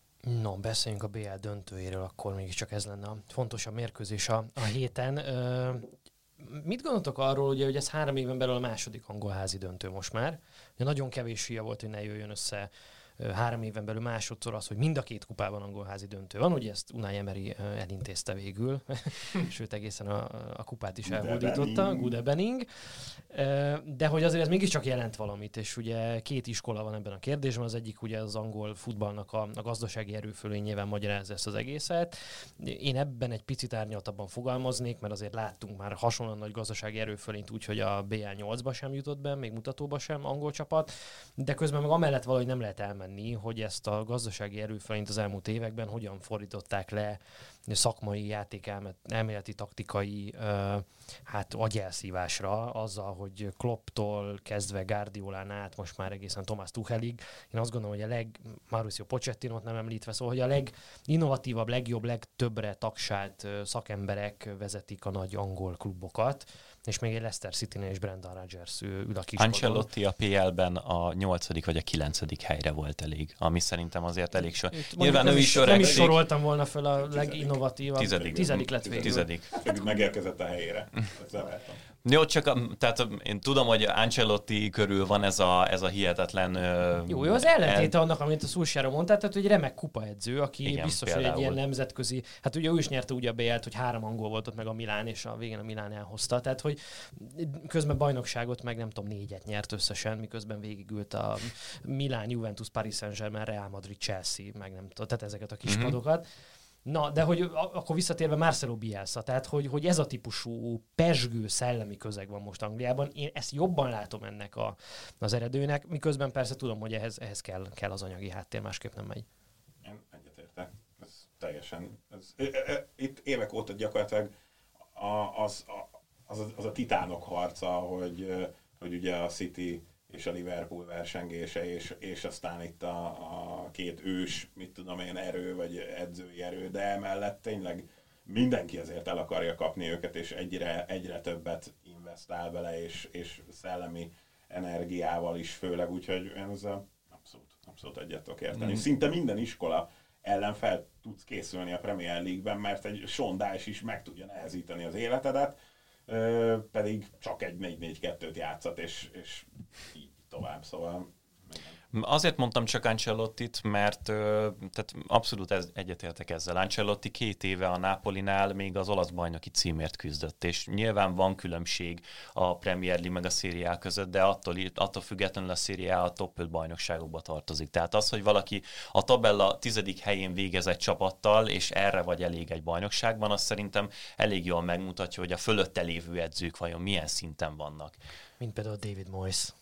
No, beszéljünk a BL döntőjéről, akkor mégiscsak ez lenne a fontosabb mérkőzés a, a héten. Ö, mit gondoltok arról, ugye, hogy ez három éven belül a második angol házi döntő most már? Ugye nagyon kevés hülye volt, hogy ne jöjjön össze három éven belül másodszor az, hogy mind a két kupában angolházi döntő van. Ugye ezt Unai Emery elintézte végül, sőt egészen a, a kupát is elhódította, Gude Benning. De hogy azért ez mégiscsak jelent valamit, és ugye két iskola van ebben a kérdésben, az egyik ugye az angol futballnak a, a gazdasági erőfölényével magyaráz ezt az egészet. Én ebben egy picit árnyaltabban fogalmaznék, mert azért láttunk már hasonlóan nagy gazdasági erőfölényt úgy, hogy a BA8-ba sem jutott be, még mutatóba sem angol csapat, de közben meg amellett valahogy nem lehet elmenni rámenni, hogy ezt a gazdasági erőfölényt az elmúlt években hogyan fordították le szakmai játék elméleti taktikai hát agyelszívásra, azzal, hogy Klopptól kezdve Guardiolán át, most már egészen Thomas Tuchelig. Én azt gondolom, hogy a leg, Mauricio pochettino nem említve, szóval, hogy a leginnovatívabb, legjobb, legtöbbre tagsált szakemberek vezetik a nagy angol klubokat és még egy Leicester city és Brendan Rodgers ül a kis Ancelotti a PL-ben a nyolcadik vagy a kilencedik helyre volt elég, ami szerintem azért elég so. Nyilván ő is öregszik. Nem is soroltam volna fel a leginnovatívabb. Tizedik. Tizedik lett végül. Tizedik. Megérkezett a helyére. Jó, csak tehát én tudom, hogy Ancelotti körül van ez a, ez a hihetetlen... Jó, jó, az ellentéte el... annak, amit a Szulsára mondtál, tehát hogy remek kupaedző, aki Igen, biztos, például. hogy egy ilyen nemzetközi... Hát ugye ő is nyerte ugye a bl hogy három angol volt ott meg a Milán, és a végén a Milán elhozta. Tehát, hogy közben bajnokságot meg nem tudom, négyet nyert összesen, miközben végigült a Milán, Juventus, Paris Saint-Germain, Real Madrid, Chelsea, meg nem tudom, tehát ezeket a kispadokat. Mm-hmm. Na, de hogy akkor visszatérve Marcelo Bielsa, tehát hogy, hogy ez a típusú pesgő szellemi közeg van most Angliában, én ezt jobban látom ennek a, az eredőnek, miközben persze tudom, hogy ehhez, ehhez kell, kell az anyagi háttér, másképp nem megy. Én egyetértek. Ez teljesen. Ez, e, e, itt évek óta gyakorlatilag a, az, a, az, a, az a titánok harca, hogy, hogy ugye a City és a Liverpool versengése, és, és aztán itt a, a két ős, mit tudom én, erő, vagy edzői erő, de emellett tényleg mindenki azért el akarja kapni őket, és egyre, egyre többet investál bele, és, és szellemi energiával is főleg, úgyhogy én ezzel abszolút, abszolút egyet tudok érteni. Mm. Szinte minden iskola ellen fel tudsz készülni a Premier League-ben, mert egy sondás is meg tudja nehezíteni az életedet, pedig csak egy 4-4-2-t játszat, és, és így tovább, szóval Azért mondtam csak Ancelottit, mert tehát abszolút ez, egyetértek ezzel. Ancelotti két éve a Napolinál még az olasz bajnoki címért küzdött, és nyilván van különbség a Premier League meg a szériá között, de attól, attól függetlenül a szériá a top 5 bajnokságokba tartozik. Tehát az, hogy valaki a tabella tizedik helyén végez csapattal, és erre vagy elég egy bajnokságban, az szerintem elég jól megmutatja, hogy a fölötte lévő edzők vajon milyen szinten vannak. Mint például David Moyes.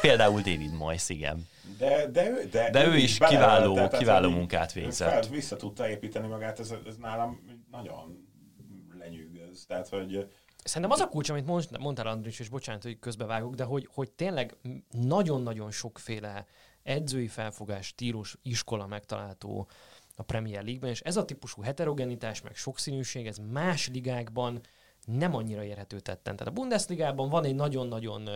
Például David Moyes, igen. De, de, ő, de, de ő is kiváló, tehát, kiváló munkát végzett. Fel, vissza tudta építeni magát, ez, ez nálam nagyon lenyűgöz. Tehát, hogy Szerintem az a kulcs, amit mondtál Andris, és bocsánat, hogy közbevágok, de hogy, hogy tényleg nagyon-nagyon sokféle edzői felfogás, stílus, iskola megtalálható a Premier League-ben, és ez a típusú heterogenitás, meg sokszínűség, ez más ligákban nem annyira érhető tetten. Tehát a Bundesligában van egy nagyon-nagyon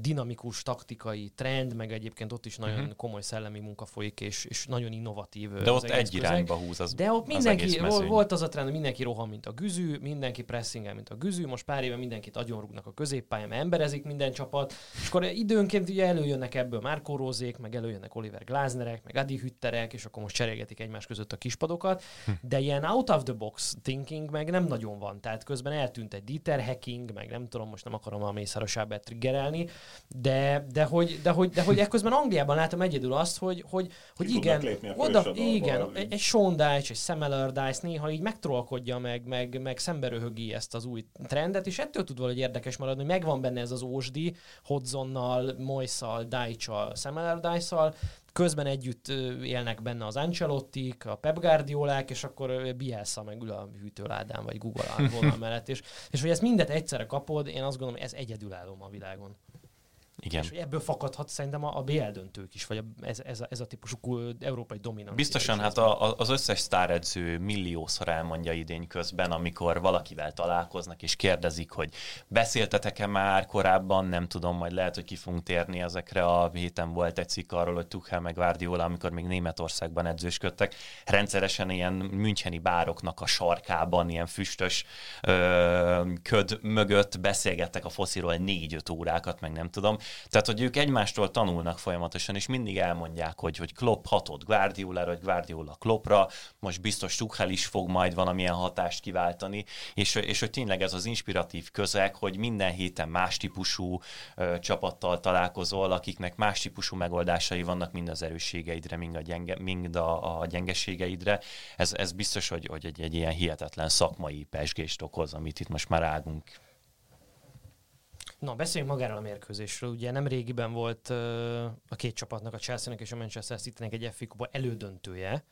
dinamikus taktikai trend, meg egyébként ott is nagyon uh-huh. komoly szellemi munka folyik, és, és nagyon innovatív. De ott egy közeg. irányba húz az De ott mindenki, az volt az a trend, hogy mindenki rohan, mint a güzű, mindenki pressingel, mint a güzű, most pár éve mindenkit agyonrúgnak a középpályán, emberezik minden csapat, és akkor időnként ugye előjönnek ebből Márko Rózék, meg előjönnek Oliver Gláznerek, meg Adi Hütterek, és akkor most cserélgetik egymás között a kispadokat, hm. de ilyen out of the box thinking meg nem nagyon van, tehát közben eltűnt egy Dieter Hacking, meg nem tudom, most nem akarom a Mészáros triggerelni, de, de, hogy, de, hogy, de hogy ekközben Angliában látom egyedül azt, hogy, hogy, hogy Ki igen, oda, igen, egy, egy Sean Dyche, egy Sam Allardyce néha így megtrollkodja meg, meg, meg szemberöhögi ezt az új trendet, és ettől tud valahogy érdekes maradni, hogy megvan benne ez az ósdi, Hodzonnal, Moiszal, Dyche-al, Sam Allardyce-al, közben együtt élnek benne az Ancelottik, a Pep Guardiolák, és akkor Bielsa meg ül a hűtőládán, vagy Google vonal mellett, és, és hogy ezt mindet egyszerre kapod, én azt gondolom, ez egyedülálló a világon. Igen. És hogy ebből fakadhat szerintem a, a BL döntők is, vagy a, ez, ez, a, ez a típusú európai dominancia. Biztosan, hát a- az összes sztáredző milliószor elmondja idény közben, amikor valakivel találkoznak, és kérdezik, hogy beszéltetek-e már korábban, nem tudom, majd lehet, hogy ki fogunk térni ezekre. A héten volt egy cikk arról, hogy Tuchel meg Guardiola, amikor még Németországban edzősködtek, rendszeresen ilyen müncheni bároknak a sarkában, ilyen füstös ö, köd mögött beszélgettek a fosziról négy-öt órákat, meg nem tudom. Tehát, hogy ők egymástól tanulnak folyamatosan, és mindig elmondják, hogy, hogy Klopp hatott Guardiola, vagy Guardiola Kloppra, most biztos Tuchel is fog majd valamilyen hatást kiváltani, és, és hogy tényleg ez az inspiratív közeg, hogy minden héten más típusú ö, csapattal találkozol, akiknek más típusú megoldásai vannak mind az erősségeidre, mind a, gyenge, mind a, a gyengeségeidre. Ez, ez biztos, hogy, hogy egy, egy ilyen hihetetlen szakmai pesgést okoz, amit itt most már águnk Na, beszéljünk magáról a mérkőzésről. Ugye nem régiben volt ö, a két csapatnak, a Chelsea-nek és a Manchester City-nek egy FA Kupa elődöntője,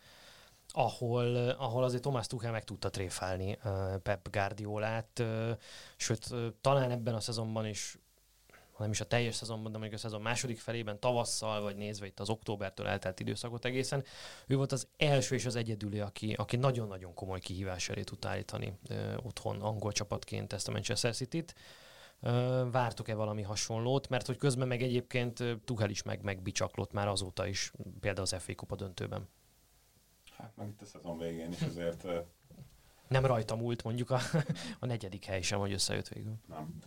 ahol, ö, ahol azért Thomas Tuchel meg tudta tréfálni ö, Pep Guardiolát, ö, sőt, ö, talán ebben a szezonban is ha nem is a teljes szezonban, de mondjuk a szezon második felében, tavasszal, vagy nézve itt az októbertől eltelt időszakot egészen, ő volt az első és az egyedüli, aki, aki nagyon-nagyon komoly kihívás elé tudta állítani ö, otthon angol csapatként ezt a Manchester City-t. Vártok-e valami hasonlót? Mert hogy közben meg egyébként ö, Tuchel is meg, megbicsaklott már azóta is, például az FA Kupa döntőben. Hát meg itt a szezon végén is azért Nem rajta múlt mondjuk a, a negyedik hely sem, hogy összejött végül. nem.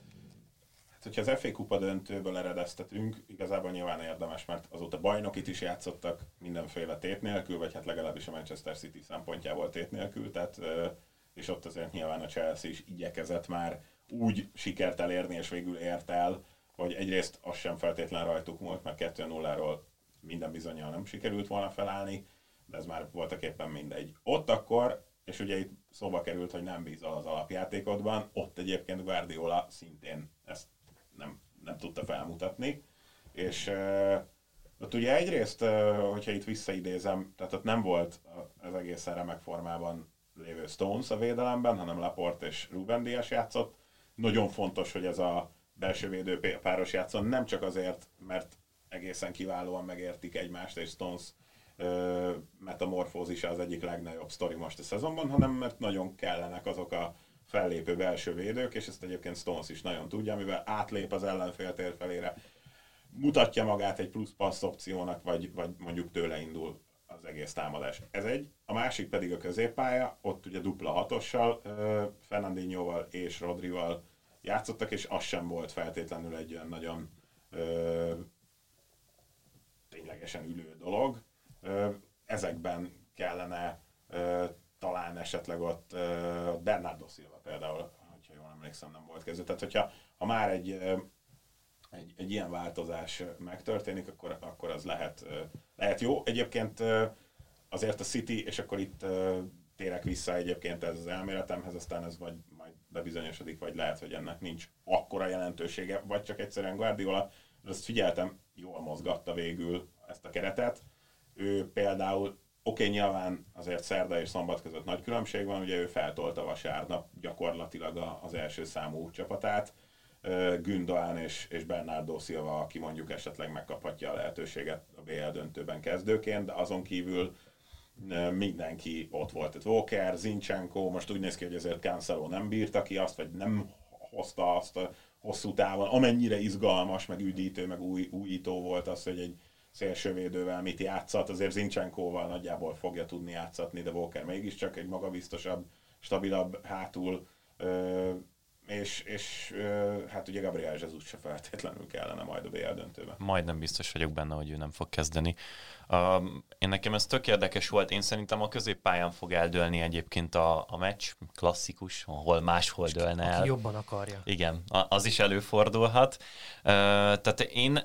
Hát, hogyha az FA Kupa döntőből eredeztetünk, igazából nyilván érdemes, mert azóta bajnokit is játszottak mindenféle tét nélkül, vagy hát legalábbis a Manchester City szempontjából tét nélkül, tehát, és ott azért nyilván a Chelsea is igyekezett már úgy sikert elérni, és végül ért el, hogy egyrészt az sem feltétlen rajtuk múlt, mert 2-0-ról minden bizonyal nem sikerült volna felállni, de ez már voltak éppen mindegy. Ott akkor, és ugye itt szóba került, hogy nem bízol az alapjátékodban, ott egyébként Guardiola szintén ezt nem, nem tudta felmutatni, és ott ugye egyrészt, hogyha itt visszaidézem, tehát ott nem volt az egészen remek formában lévő Stones a védelemben, hanem Laporte és Ruben Díaz játszott. Nagyon fontos, hogy ez a belső védő páros játszon, nem csak azért, mert egészen kiválóan megértik egymást, és Stones ö, metamorfózisa az egyik legnagyobb sztori most a szezonban, hanem mert nagyon kellenek azok a fellépő belső védők, és ezt egyébként Stones is nagyon tudja, mivel átlép az ellenfél tér felére, mutatja magát egy plusz passz opciónak, vagy, vagy mondjuk tőle indul az egész támadás. Ez egy, a másik pedig a középpálya, ott ugye dupla hatossal, Fernandinhoval és Rodrival játszottak, és az sem volt feltétlenül egy olyan nagyon ö, ténylegesen ülő dolog. Ö, ezekben kellene ö, talán esetleg ott ö, Bernardo Silva például, hogyha jól emlékszem, nem volt kezdő. Tehát, hogyha ha már egy, egy, egy ilyen változás megtörténik, akkor, akkor az lehet, lehet jó. Egyébként azért a City, és akkor itt térek vissza egyébként ez az elméletemhez, aztán ez vagy majd bebizonyosodik, vagy lehet, hogy ennek nincs akkora jelentősége, vagy csak egyszerűen Guardiola, de azt figyeltem, jól mozgatta végül ezt a keretet. Ő például, oké, okay, nyilván azért szerda és szombat között nagy különbség van, ugye ő feltolta vasárnap gyakorlatilag az első számú csapatát, Gündoğan és, és Bernardo Silva, aki mondjuk esetleg megkaphatja a lehetőséget a BL döntőben kezdőként, de azon kívül mindenki ott volt. Tehát Walker, Zinchenko, most úgy néz ki, hogy ezért Cancelo nem bírta ki azt, vagy nem hozta azt a hosszú távon, amennyire izgalmas, meg üdítő, meg új, újító volt az, hogy egy szélsővédővel mit játszat, azért Zincsenkóval nagyjából fogja tudni játszatni, de Walker mégiscsak egy magabiztosabb, stabilabb hátul. És, és hát ugye Gabriel Jesus se feltétlenül kellene majd a BL döntőben. Majdnem biztos vagyok benne, hogy ő nem fog kezdeni. Uh, én nekem ez tök érdekes volt, én szerintem a középpályán fog eldőlni egyébként a, a meccs, klasszikus, ahol máshol dőlne el. Aki jobban akarja. Igen, az is előfordulhat. Uh, tehát én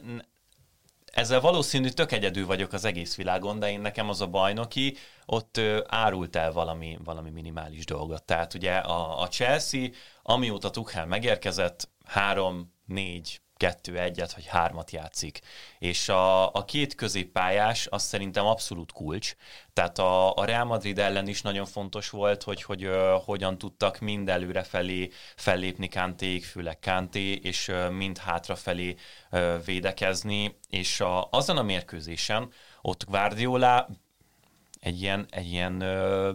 ezzel valószínű tök egyedül vagyok az egész világon, de én nekem az a bajnoki, ott árult el valami, valami minimális dolgot. Tehát ugye a, a Chelsea, amióta Tuchel megérkezett, három, négy, kettő, egyet vagy hármat játszik. És a, a két középpályás az szerintem abszolút kulcs. Tehát a, a Real Madrid ellen is nagyon fontos volt, hogy, hogy uh, hogyan tudtak mind előre felé fellépni Kantéig, főleg Kanté, és mind hátrafelé védekezni. És a, azon a mérkőzésen ott Guardiola egy ilyen, egy ilyen ö,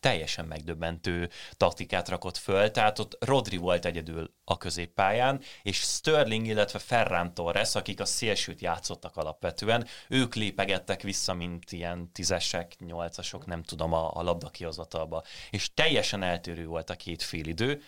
teljesen megdöbbentő taktikát rakott föl, tehát ott Rodri volt egyedül a középpályán, és Sterling, illetve Ferran Torres, akik a szélsőt játszottak alapvetően, ők lépegettek vissza, mint ilyen tízesek, nyolcasok, nem tudom, a, a labda kihozatalba. És teljesen eltérő volt a két félidő.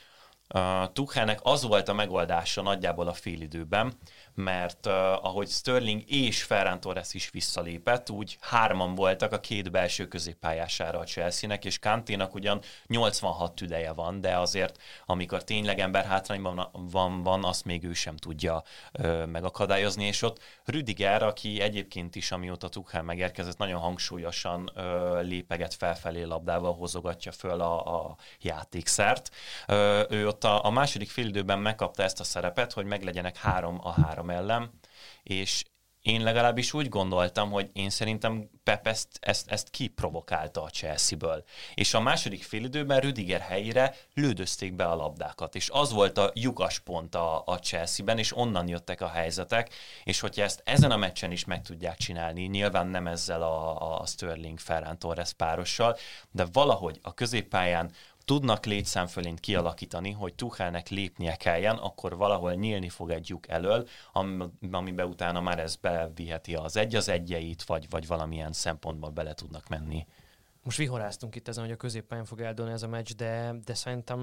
Uh, Tuchelnek az volt a megoldása nagyjából a félidőben, mert uh, ahogy Sterling és Ferran Torres is visszalépett, úgy hárman voltak a két belső középpályására a Chelsea-nek, és Kanténak ugyan 86 tüdeje van, de azért amikor tényleg ember hátrányban van, van, azt még ő sem tudja uh, megakadályozni, és ott Rüdiger, aki egyébként is, amióta Tuchel megérkezett, nagyon hangsúlyosan uh, lépeget felfelé labdával, hozogatja föl a, a játékszert. Uh, ő ott a, a második félidőben megkapta ezt a szerepet, hogy meglegyenek három a három ellen, és én legalábbis úgy gondoltam, hogy én szerintem Pep ezt, ezt, ezt kiprovokálta a Chelsea-ből. És a második félidőben Rüdiger helyére lődözték be a labdákat, és az volt a lyukas pont a, a Chelsea-ben, és onnan jöttek a helyzetek, és hogyha ezt ezen a meccsen is meg tudják csinálni, nyilván nem ezzel a, a Sterling Ferran Torres párossal, de valahogy a középpályán tudnak létszám fölint kialakítani, hogy Tuchelnek lépnie kelljen, akkor valahol nyílni fog egy lyuk elől, amiben utána már ez beviheti az egy az egyeit, vagy, vagy valamilyen szempontból bele tudnak menni. Most vihoráztunk itt ezen, hogy a középpályán fog eldőlni ez a meccs, de, de szerintem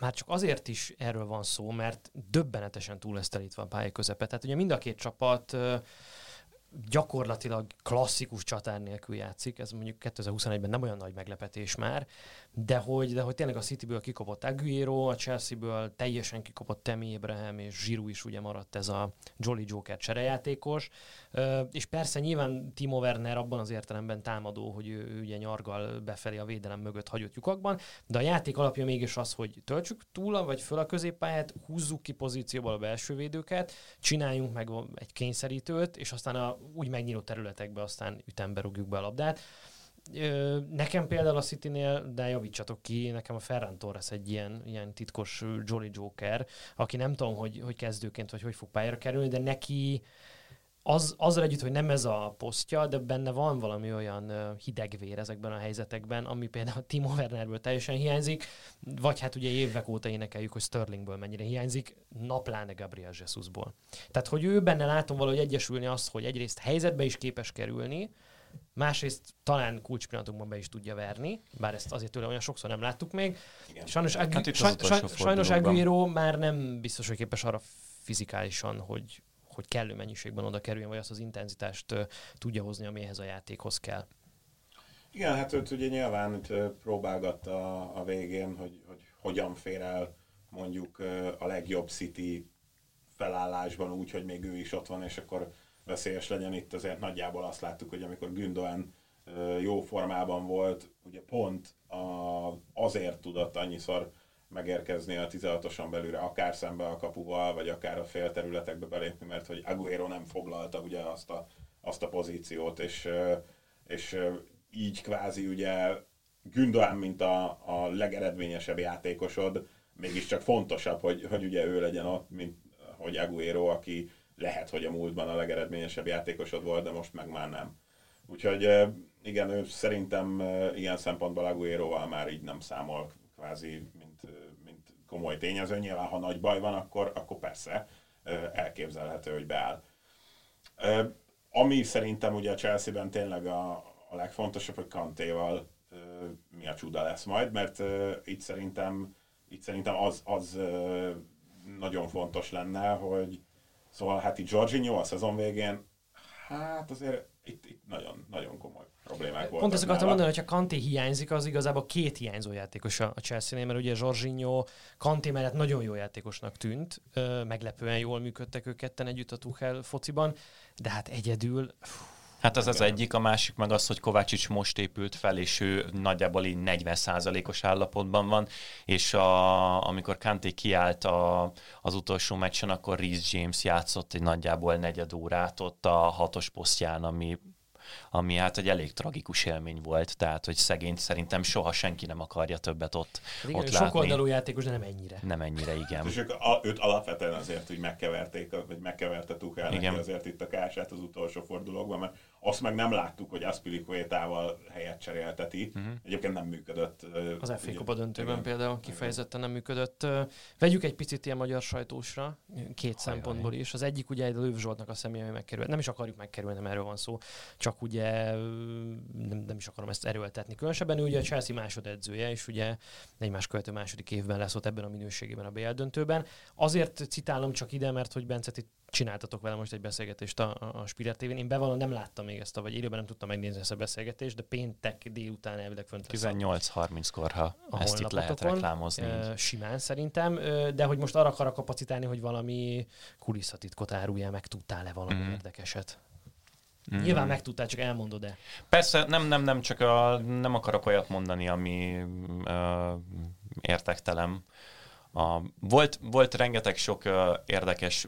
már csak azért is erről van szó, mert döbbenetesen túl lesz telítve a pálya közepe. Tehát ugye mind a két csapat gyakorlatilag klasszikus csatár nélkül játszik, ez mondjuk 2021-ben nem olyan nagy meglepetés már, de hogy, de hogy tényleg a Cityből kikopott Aguero, a Chelsea-ből teljesen kikopott Temi Abraham, és Giroud is ugye maradt ez a Jolly Joker cserejátékos, és persze nyilván Timo Werner abban az értelemben támadó, hogy ő, ő ugye nyargal befelé a védelem mögött hagyott lyukakban, de a játék alapja mégis az, hogy töltsük túl, vagy föl a középpályát, húzzuk ki pozícióból a belső védőket, csináljunk meg egy kényszerítőt, és aztán a úgy megnyíló területekbe aztán ütembe rúgjuk be a labdát. Nekem például a City-nél, de javítsatok ki, nekem a Ferran Torres egy ilyen, ilyen titkos Jolly Joker, aki nem tudom, hogy, hogy kezdőként vagy hogy fog pályára kerülni, de neki az, azzal együtt, hogy nem ez a posztja, de benne van valami olyan hidegvér ezekben a helyzetekben, ami például Timo Wernerből teljesen hiányzik, vagy hát ugye évek óta énekeljük, hogy Sterlingből mennyire hiányzik, napláne Gabriel Jesusból. Tehát, hogy ő benne látom valahogy egyesülni azt, hogy egyrészt helyzetbe is képes kerülni, másrészt talán kulcspillanatunkban be is tudja verni, bár ezt azért tőle olyan sokszor nem láttuk még. Igen. Sajnos, Agu- hát saj, saj, sajnos Aguero már nem biztos, hogy képes arra fizikálisan, hogy, hogy kellő mennyiségben oda kerüljön, vagy azt az intenzitást uh, tudja hozni, amihez a játékhoz kell. Igen, hát őt ugye nyilván itt próbálgatta a, a végén, hogy, hogy hogyan fér el mondjuk a legjobb City felállásban úgy, hogy még ő is ott van, és akkor veszélyes legyen itt, azért nagyjából azt láttuk, hogy amikor Gündoğan jó formában volt, ugye pont a, azért tudott annyiszor megérkezni a 16-oson belülre, akár szembe a kapuval, vagy akár a félterületekbe belépni, mert hogy Aguero nem foglalta ugye azt a, azt a pozíciót, és, és így kvázi ugye Gündoğan, mint a, a legeredményesebb játékosod, mégiscsak fontosabb, hogy, hogy ugye ő legyen ott, mint hogy Aguero, aki lehet, hogy a múltban a legeredményesebb játékosod volt, de most meg már nem. Úgyhogy igen, ő szerintem ilyen szempontból Aguero-val már így nem számol kvázi, mint, mint komoly tényező. Nyilván, ha nagy baj van, akkor, akkor persze elképzelhető, hogy beáll. Ami szerintem ugye a Chelsea-ben tényleg a, a legfontosabb, hogy Kantéval mi a csuda lesz majd, mert itt szerintem itt szerintem az, az nagyon fontos lenne, hogy szóval hát itt Jorginho a szezon végén, hát azért itt, itt nagyon, nagyon komoly problémák voltak. Pont ezt akartam mondani, hogy ha Kanté hiányzik, az igazából két hiányzó játékos a Chelsea-nél, mert ugye Jorginho Kanté mellett nagyon jó játékosnak tűnt, meglepően jól működtek ők ketten együtt a Tuchel fociban, de hát egyedül... Fú, Hát az az egyik, a másik meg az, hogy Kovácsics most épült fel, és ő nagyjából így 40%-os állapotban van, és a, amikor Kanté kiállt a, az utolsó meccsen, akkor Reece James játszott egy nagyjából negyed órát ott a hatos posztján, ami ami hát egy elég tragikus élmény volt, tehát hogy szegényt szerintem soha senki nem akarja többet ott, igen, ott sok látni. oldalú játékos, de nem ennyire. Nem ennyire, igen. És ők a, őt alapvetően azért, hogy megkeverték, vagy megkeverte Tuchel Igen. neki azért itt a kását az utolsó fordulókban, mert azt meg nem láttuk, hogy Aspilicuétával helyet cserélteti. Uh-huh. Egyébként nem működött. Az FA Kupa döntőben igen. például kifejezetten nem működött. Vegyük egy picit ilyen magyar sajtósra, két szempontból is. Az egyik ugye egy Lőv Zsoltnak a személy, ami megkerül. Nem is akarjuk megkerülni, nem erről van szó, csak ugye ö, nem, nem is akarom ezt erőltetni. Különösebben ő ugye a Chelsea másodedzője, és ugye egymás követő második évben lesz ott ebben a minőségében a BL döntőben. Azért citálom csak ide, mert hogy Bence, ti csináltatok vele most egy beszélgetést a, a, a Spirit TV-n. Én bevallom, nem láttam még ezt, a, vagy élőben nem tudtam megnézni ezt a beszélgetést, de péntek délután elvileg fönt lesz a- 18-30-kor, ha a ezt itt lehet reklámozni. ö, Simán szerintem, de hogy most arra akar kapacitálni, hogy valami kulisszatitkot árulja, meg tudtál-e valami Mhm. érdekeset. Mhm. Nyilván megtudtál, csak elmondod-e. Persze, nem, nem, nem, csak a, nem akarok olyat mondani, ami ö, értektelen. A, volt, volt rengeteg sok ö, érdekes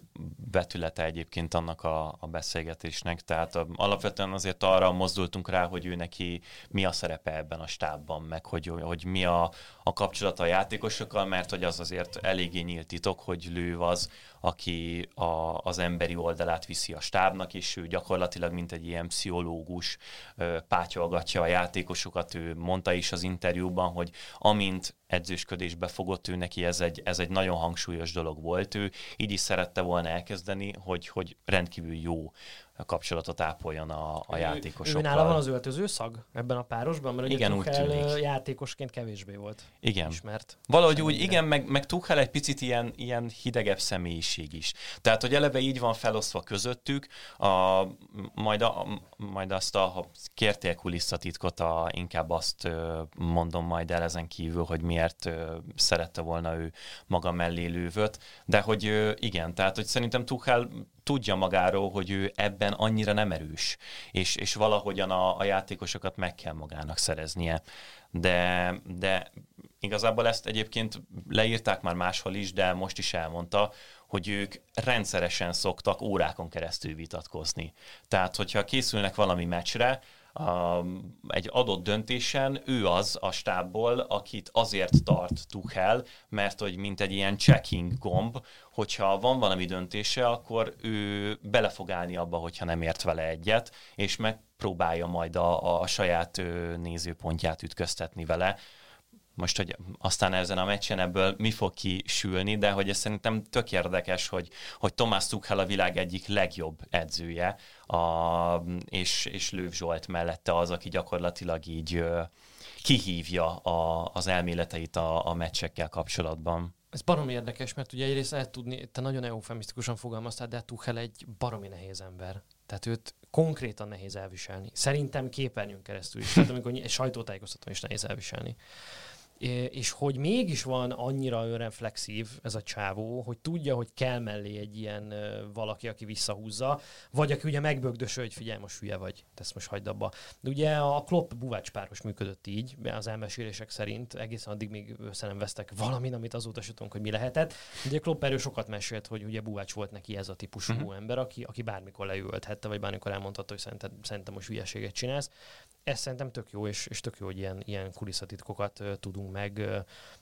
vetülete egyébként annak a, a beszélgetésnek, tehát ö, alapvetően azért arra mozdultunk rá, hogy ő neki mi a szerepe ebben a stábban, meg hogy, hogy mi a, a kapcsolata a játékosokkal, mert hogy az azért eléggé nyílt titok, hogy Lő az, aki a, az emberi oldalát viszi a stábnak, és ő gyakorlatilag, mint egy ilyen pszichológus ö, pátyolgatja a játékosokat. Ő mondta is az interjúban, hogy amint edzősködésbe fogott ő neki, ez egy, ez egy nagyon hangsúlyos dolog volt. Ő így is szerette volna elkezdeni, hogy, hogy rendkívül jó kapcsolatot ápoljon a, a Ő játékosokkal. nála van az öltöző szag ebben a párosban, mert ugye Igen, úgy Tuchel tűnik. ö, játékosként kevésbé volt Igen. ismert. Valahogy úgy, Ennyire. igen, meg, meg Tuchel egy picit ilyen, ilyen hidegebb személyiség is. Tehát, hogy eleve így van felosztva közöttük, a, majd, a, majd azt, a, ha kértél kulisszatitkot, a, inkább azt mondom majd el ezen kívül, hogy miért szerette volna ő maga mellé lővöt, de hogy igen, tehát, hogy szerintem Tuchel tudja magáról, hogy ő ebben annyira nem erős, és, és valahogyan a, a játékosokat meg kell magának szereznie. De, de igazából ezt egyébként leírták már máshol is, de most is elmondta, hogy ők rendszeresen szoktak órákon keresztül vitatkozni. Tehát, hogyha készülnek valami meccsre, a, egy adott döntésen ő az a stábból, akit azért tart Tuchel, mert hogy mint egy ilyen checking gomb, hogyha van valami döntése, akkor ő bele fog állni abba, hogyha nem ért vele egyet, és megpróbálja majd a, a saját nézőpontját ütköztetni vele. Most, hogy aztán ezen a meccsen ebből mi fog kisülni, de hogy ez szerintem tök érdekes, hogy, hogy Tomás Tuchel a világ egyik legjobb edzője, a, és, és Lőv Zsolt mellette az, aki gyakorlatilag így kihívja a, az elméleteit a, a meccsekkel kapcsolatban. Ez barom érdekes, mert ugye egyrészt lehet tudni, te nagyon eufemisztikusan fogalmaztál, de Tuchel egy baromi nehéz ember. Tehát őt konkrétan nehéz elviselni. Szerintem képernyőn keresztül is. Tehát amikor egy sajtótájékoztatón is nehéz elviselni. És hogy mégis van annyira önreflexív ez a csávó, hogy tudja, hogy kell mellé egy ilyen valaki, aki visszahúzza, vagy aki ugye megbögdöső, hogy figyelj, most hülye vagy, ezt most hagyd abba. De ugye a Klopp Buvács páros működött így, az elmesélések szerint, egészen addig még össze nem vesztek valamin, amit azóta se tudunk, hogy mi lehetett. Ugye Klopp erről sokat mesélt, hogy ugye Buvács volt neki ez a típusú uh-huh. ember, aki, aki bármikor leülthette, vagy bármikor elmondhatta, hogy szerinted, szerintem most hülyeséget csinálsz. Ez szerintem tök jó, és, és tök jó, hogy ilyen, ilyen kulisszatitkokat ö, tudunk meg ö,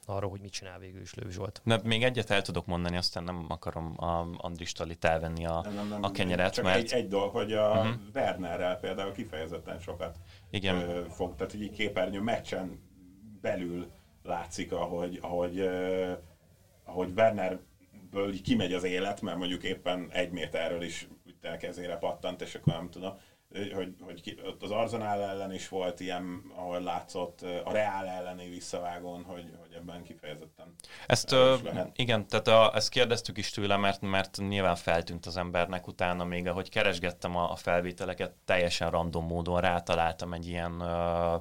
arról, hogy mit csinál végül is Lőv Zsolt. De még egyet el tudok mondani, aztán nem akarom a Andristól itt elvenni a, Nem, nem, nem, a kenyeret, csak mert egy, egy dolog, hogy a uh-huh. Wernerrel például kifejezetten sokat igen, ö, fog, tehát így képernyő meccsen belül látszik, ahogy, ahogy, ö, ahogy Wernerből így kimegy az élet, mert mondjuk éppen egy méterről is kezére pattant, és akkor nem tudom. Hogy, hogy ott az Arzenál ellen is volt ilyen, ahol látszott a Reál elleni visszavágón, hogy, hogy ebben kifejezetten Ezt, ö, igen, tehát a, ezt kérdeztük is tőle, mert, mert nyilván feltűnt az embernek utána, még ahogy keresgettem a, a felvételeket, teljesen random módon rátaláltam egy ilyen, ö,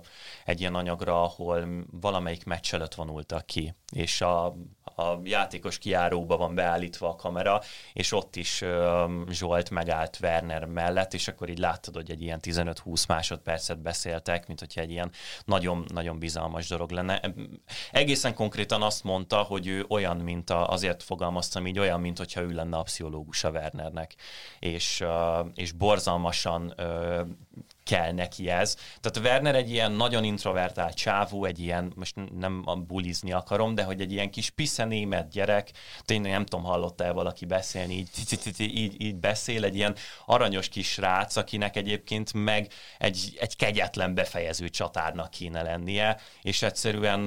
egy ilyen anyagra, ahol valamelyik meccs előtt vonultak ki, és a, a játékos kiáróba van beállítva a kamera, és ott is ö, Zsolt megállt Werner mellett, és akkor így láttad, hogy egy ilyen 15-20 másodpercet beszéltek, mint hogyha egy ilyen nagyon-nagyon bizalmas dolog lenne. Egészen konkrétan azt mondta, hogy ő olyan, mint a, azért fogalmaztam így, olyan, mint hogyha ő lenne a pszichológus a Wernernek, és, és borzalmasan kell neki ez. Tehát Werner egy ilyen nagyon introvertált csávó, egy ilyen, most nem bulizni akarom, de hogy egy ilyen kis piszenémet gyerek, tényleg nem tudom, hallotta-e valaki beszélni, így, így, így beszél, egy ilyen aranyos kis rác, akinek egyébként meg egy, egy kegyetlen befejező csatárnak kéne lennie, és egyszerűen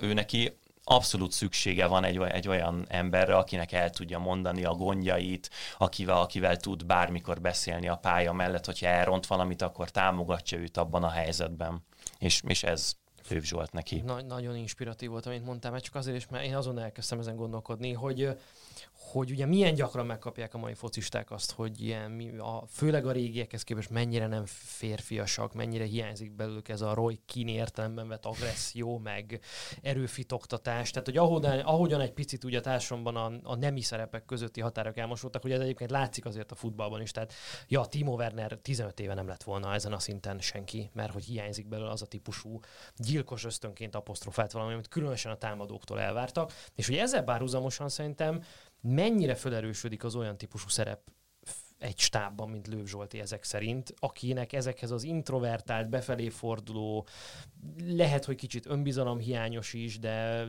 ő neki abszolút szüksége van egy, egy olyan emberre, akinek el tudja mondani a gondjait, akivel, akivel tud bármikor beszélni a pálya mellett, hogyha elront valamit, akkor támogatja őt abban a helyzetben. És, és ez Főv Zsolt neki. Na, nagyon inspiratív volt, amit mondtam, mert csak azért is, mert én azon elkezdtem ezen gondolkodni, hogy hogy ugye milyen gyakran megkapják a mai focisták azt, hogy ilyen, a, főleg a régiekhez képest mennyire nem férfiasak, mennyire hiányzik belőlük ez a Roy Keane értelemben vett agresszió, meg erőfitoktatás. Tehát, hogy ahogyan, ahogyan egy picit ugye a társadalomban a, a nemi szerepek közötti határok elmosódtak, hogy ez egyébként látszik azért a futballban is. Tehát, ja, Timo Werner 15 éve nem lett volna ezen a szinten senki, mert hogy hiányzik belőle az a típusú gyilkos ösztönként apostrofált valami, amit különösen a támadóktól elvártak. És hogy ezzel bárhuzamosan szerintem mennyire felerősödik az olyan típusú szerep egy stábban, mint Lőv Zsolti ezek szerint, akinek ezekhez az introvertált, befelé forduló, lehet, hogy kicsit önbizalomhiányos is, de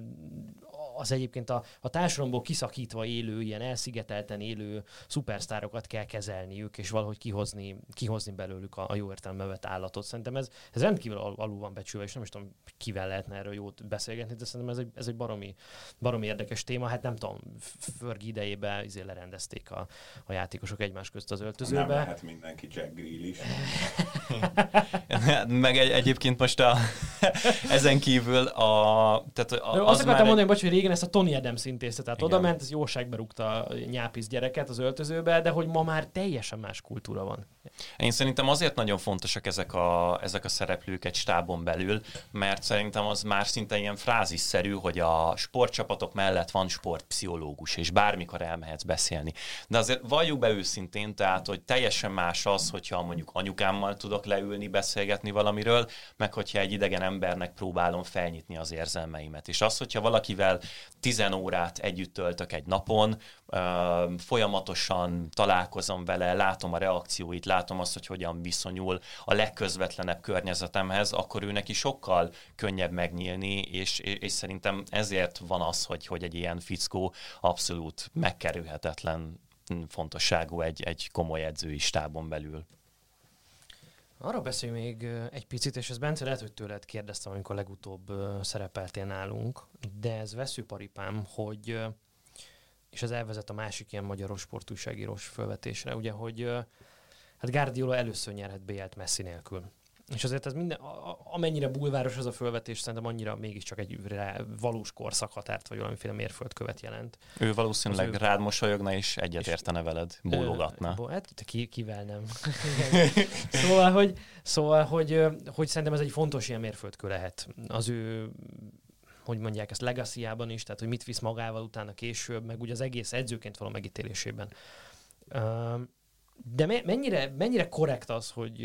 az egyébként a, a társadalomból kiszakítva élő, ilyen elszigetelten élő szupersztárokat kell kezelniük, és valahogy kihozni, kihozni belőlük a, a jó értelembe vett állatot. Szerintem ez, ez rendkívül al, alul van becsülve, és nem is tudom, kivel lehetne erről jót beszélgetni, de szerintem ez egy, ez egy baromi, baromi érdekes téma. Hát nem tudom, Ferg idejében izé lerendezték a, a játékosok egymás közt az öltözőbe. Nem lehet mindenki Jack Grill is. Meg egy, egyébként most a, ezen kívül a... Tehát a, az azt akartam mondani, bocs, hogy régen ezt a Tony Adams intézte, tehát oda ment, ez jóságbe rúgta a nyápisz gyereket az öltözőbe, de hogy ma már teljesen más kultúra van. Én szerintem azért nagyon fontosak ezek a, ezek a szereplők egy stábon belül, mert szerintem az már szinte ilyen frázisszerű, hogy a sportcsapatok mellett van sportpszichológus, és bármikor elmehetsz beszélni. De azért valljuk be őszintén, tehát, hogy teljesen más az, hogyha mondjuk anyukámmal tudok leülni, beszélgetni valamiről, meg hogyha egy idegen embernek próbálom felnyitni az érzelmeimet. És az, hogyha valakivel 10 órát együtt töltök egy napon, folyamatosan találkozom vele, látom a reakcióit, látom azt, hogy hogyan viszonyul a legközvetlenebb környezetemhez, akkor ő neki sokkal könnyebb megnyílni, és, és szerintem ezért van az, hogy, hogy egy ilyen fickó abszolút megkerülhetetlen fontosságú egy, egy komoly edzői stábon belül. Arra beszélj még egy picit, és ez Bence lehet, hogy tőled kérdeztem, amikor legutóbb szerepeltél nálunk, de ez veszőparipám, hogy és ez elvezet a másik ilyen magyaros sportújságírós felvetésre, ugye, hogy hát Guardiola először nyerhet BL-t Messi nélkül. És azért ez minden, amennyire bulváros az a fölvetés, szerintem annyira mégiscsak egy valós korszakhatárt, vagy valamiféle mérföldkövet jelent. Ő valószínűleg ő... rád mosolyogna, és egyet értene veled, bólogatna. Ö, hát ki, kivel nem. szóval, hogy, szóval hogy, hogy szerintem ez egy fontos ilyen mérföldkő lehet. Az ő hogy mondják ezt legacy is, tehát hogy mit visz magával utána később, meg ugye az egész edzőként való megítélésében. De mennyire, mennyire korrekt az, hogy,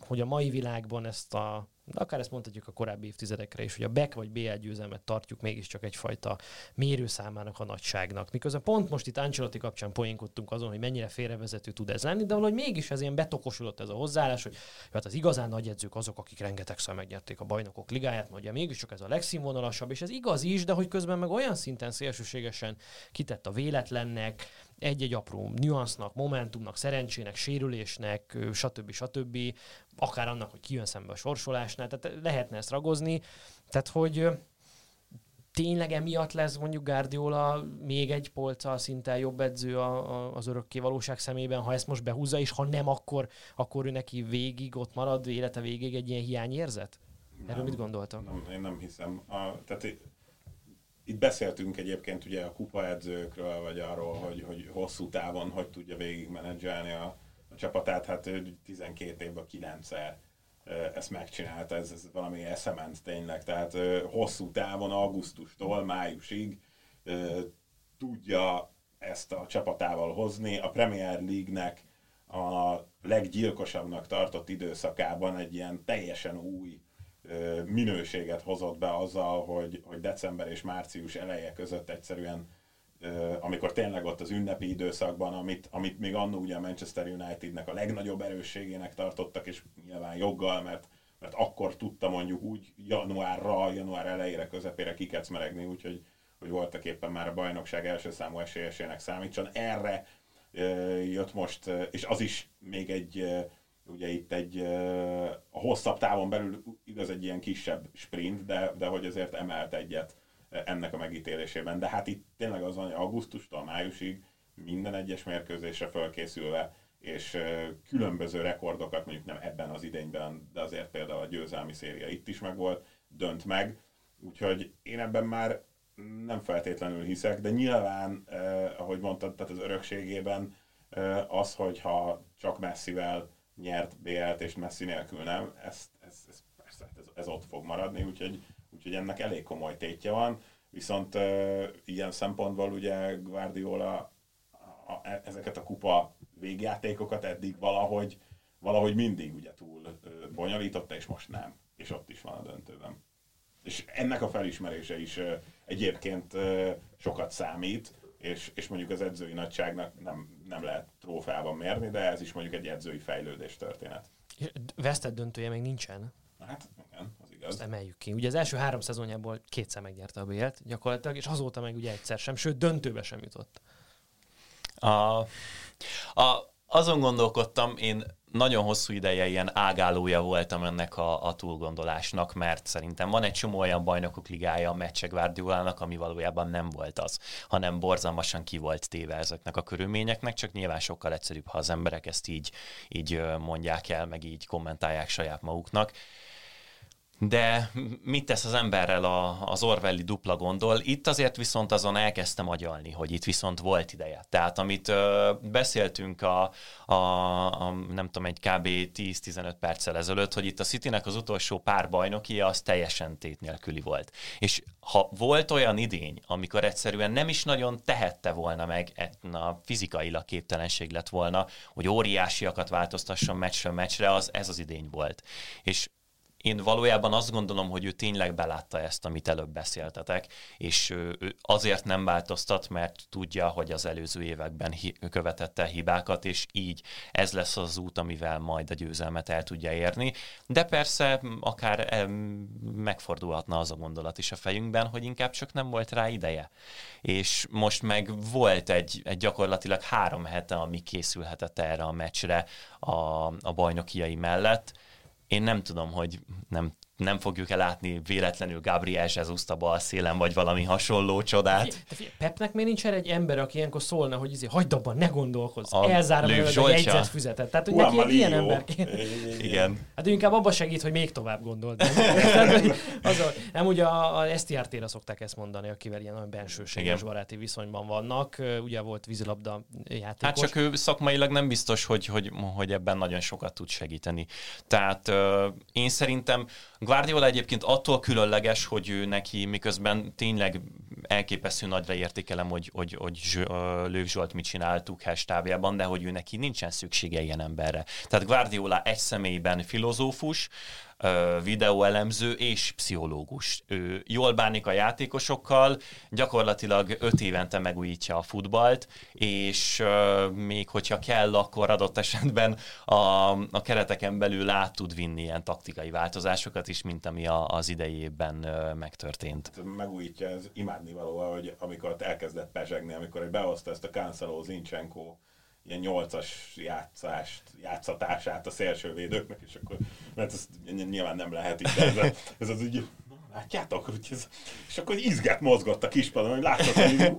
hogy a mai világban ezt a de akár ezt mondhatjuk a korábbi évtizedekre is, hogy a BEK vagy BL győzelmet tartjuk mégiscsak egyfajta mérőszámának a nagyságnak. Miközben pont most itt Ancelotti kapcsán poénkodtunk azon, hogy mennyire félrevezető tud ez lenni, de valahogy mégis ez ilyen betokosodott ez a hozzáállás, hogy hát az igazán nagy edzők azok, akik rengetegszer megnyerték a bajnokok ligáját, mondja mégiscsak ez a legszínvonalasabb, és ez igaz is, de hogy közben meg olyan szinten szélsőségesen kitett a véletlennek, egy-egy apró nüansznak, momentumnak, szerencsének, sérülésnek, stb. stb. Akár annak, hogy kijön szembe a sorsolásnál, tehát lehetne ezt ragozni. Tehát, hogy tényleg emiatt lesz mondjuk Guardiola még egy polccal szinte jobb edző a, a, az örökké valóság szemében, ha ezt most behúzza, és ha nem, akkor, akkor ő neki végig ott marad, élete végig egy ilyen hiányérzet? Erről nem, mit gondoltam? Nem, én nem hiszem. A, tehát itt beszéltünk egyébként ugye a kupaedzőkről, vagy arról, hogy, hogy hosszú távon hogy tudja végigmenedzselni a, a csapatát. Hát 12 évben 9-szer ezt megcsinálta, ez, ez valami eszement tényleg, tehát hosszú távon, augusztustól májusig tudja ezt a csapatával hozni. A Premier League-nek a leggyilkosabbnak tartott időszakában egy ilyen teljesen új minőséget hozott be azzal, hogy, hogy december és március eleje között egyszerűen amikor tényleg ott az ünnepi időszakban, amit, amit még annó ugye a Manchester Unitednek a legnagyobb erősségének tartottak, és nyilván joggal, mert, mert akkor tudta mondjuk úgy januárra, január elejére, közepére kikecmeregni, úgyhogy hogy voltak éppen már a bajnokság első számú esélyesének számítson. Erre jött most, és az is még egy, ugye itt egy a hosszabb távon belül igaz egy ilyen kisebb sprint, de, de hogy azért emelt egyet ennek a megítélésében. De hát itt tényleg az augusztustól májusig minden egyes mérkőzésre fölkészülve, és különböző rekordokat, mondjuk nem ebben az idényben, de azért például a győzelmi széria itt is megvolt, dönt meg. Úgyhogy én ebben már nem feltétlenül hiszek, de nyilván, eh, ahogy mondtad, tehát az örökségében eh, az, hogyha csak messzivel nyert BL-t és Messi nélkül nem, ez, ez, ez persze ez, ez ott fog maradni, úgyhogy úgyhogy ennek elég komoly tétje van. Viszont uh, ilyen szempontból ugye Guardiola a, a, ezeket a kupa végjátékokat eddig valahogy, valahogy mindig ugye túl uh, bonyolította, és most nem. És ott is van a döntőben. És ennek a felismerése is uh, egyébként uh, sokat számít, és, és mondjuk az edzői nagyságnak nem, nem lehet trófeában mérni, de ez is mondjuk egy edzői fejlődés történet. Vesztett döntője még nincsen. Hát igen, az igaz. Azt emeljük ki. Ugye az első három szezonjából kétszer megnyerte a BL-t gyakorlatilag, és azóta meg ugye egyszer sem, sőt döntőbe sem jutott. A, a, azon gondolkodtam, én nagyon hosszú ideje ilyen ágálója voltam ennek a, a túlgondolásnak, mert szerintem van egy csomó olyan bajnokok ligája a meccsek Guardiolának, ami valójában nem volt az, hanem borzalmasan ki volt téve ezeknek a körülményeknek, csak nyilván sokkal egyszerűbb, ha az emberek ezt így, így mondják el, meg így kommentálják saját maguknak. De mit tesz az emberrel a, az Orwelli dupla gondol? Itt azért viszont azon elkezdtem agyalni, hogy itt viszont volt ideje. Tehát amit ö, beszéltünk a, a, a, nem tudom, egy kb. 10-15 perccel ezelőtt, hogy itt a Citynek az utolsó pár bajnokia az teljesen tét nélküli volt. És ha volt olyan idény, amikor egyszerűen nem is nagyon tehette volna meg, na, fizikailag képtelenség lett volna, hogy óriásiakat változtasson meccsről meccsre, az ez az idény volt. És én valójában azt gondolom, hogy ő tényleg belátta ezt, amit előbb beszéltetek, és ő azért nem változtat, mert tudja, hogy az előző években hi- követette hibákat, és így ez lesz az út, amivel majd a győzelmet el tudja érni. De persze akár megfordulhatna az a gondolat is a fejünkben, hogy inkább csak nem volt rá ideje. És most meg volt egy, egy gyakorlatilag három hete, ami készülhetett erre a meccsre a, a bajnokiai mellett, én nem tudom, hogy nem nem fogjuk elátni véletlenül Gabriel jesus a bal szélen, vagy valami hasonló csodát. Pepnek miért nincs egy ember, aki ilyenkor szólna, hogy izé, hagyd abban, ne gondolkozz, elzárom a jegyzett füzetet. Tehát, hogy neki egy ilyen ember Igen. Hát inkább abba segít, hogy még tovább gondold. az a, nem ugye a, a STRT-re szokták ezt mondani, akivel ilyen olyan bensőséges baráti viszonyban vannak. Ugye volt vízilabda játékos. Hát csak ő szakmailag nem biztos, hogy, hogy, hogy ebben nagyon sokat tud segíteni. Tehát én szerintem Guardiola egyébként attól különleges, hogy ő neki miközben tényleg elképesztő nagyra értékelem, hogy, hogy, hogy Lőv Zsolt mit csinál Tuchel stábjában, de hogy ő neki nincsen szüksége ilyen emberre. Tehát Guardiola egy személyben filozófus, videóelemző és pszichológus. Ő jól bánik a játékosokkal, gyakorlatilag öt évente megújítja a futballt, és még hogyha kell, akkor adott esetben a, a kereteken belül át tud vinni ilyen taktikai változásokat is, mint ami a, az idejében megtörtént. Megújítja, ez imádnivaló, hogy amikor elkezdett pezsegni, amikor behozta ezt a Cancelo Zinchenko ilyen nyolcas játszást, játszatását a szélsővédőknek, és akkor, mert ez nyilván nem lehet de ez, ez az úgy, látjátok? És akkor izgát mozgott a kispadon, hogy látszott, hogy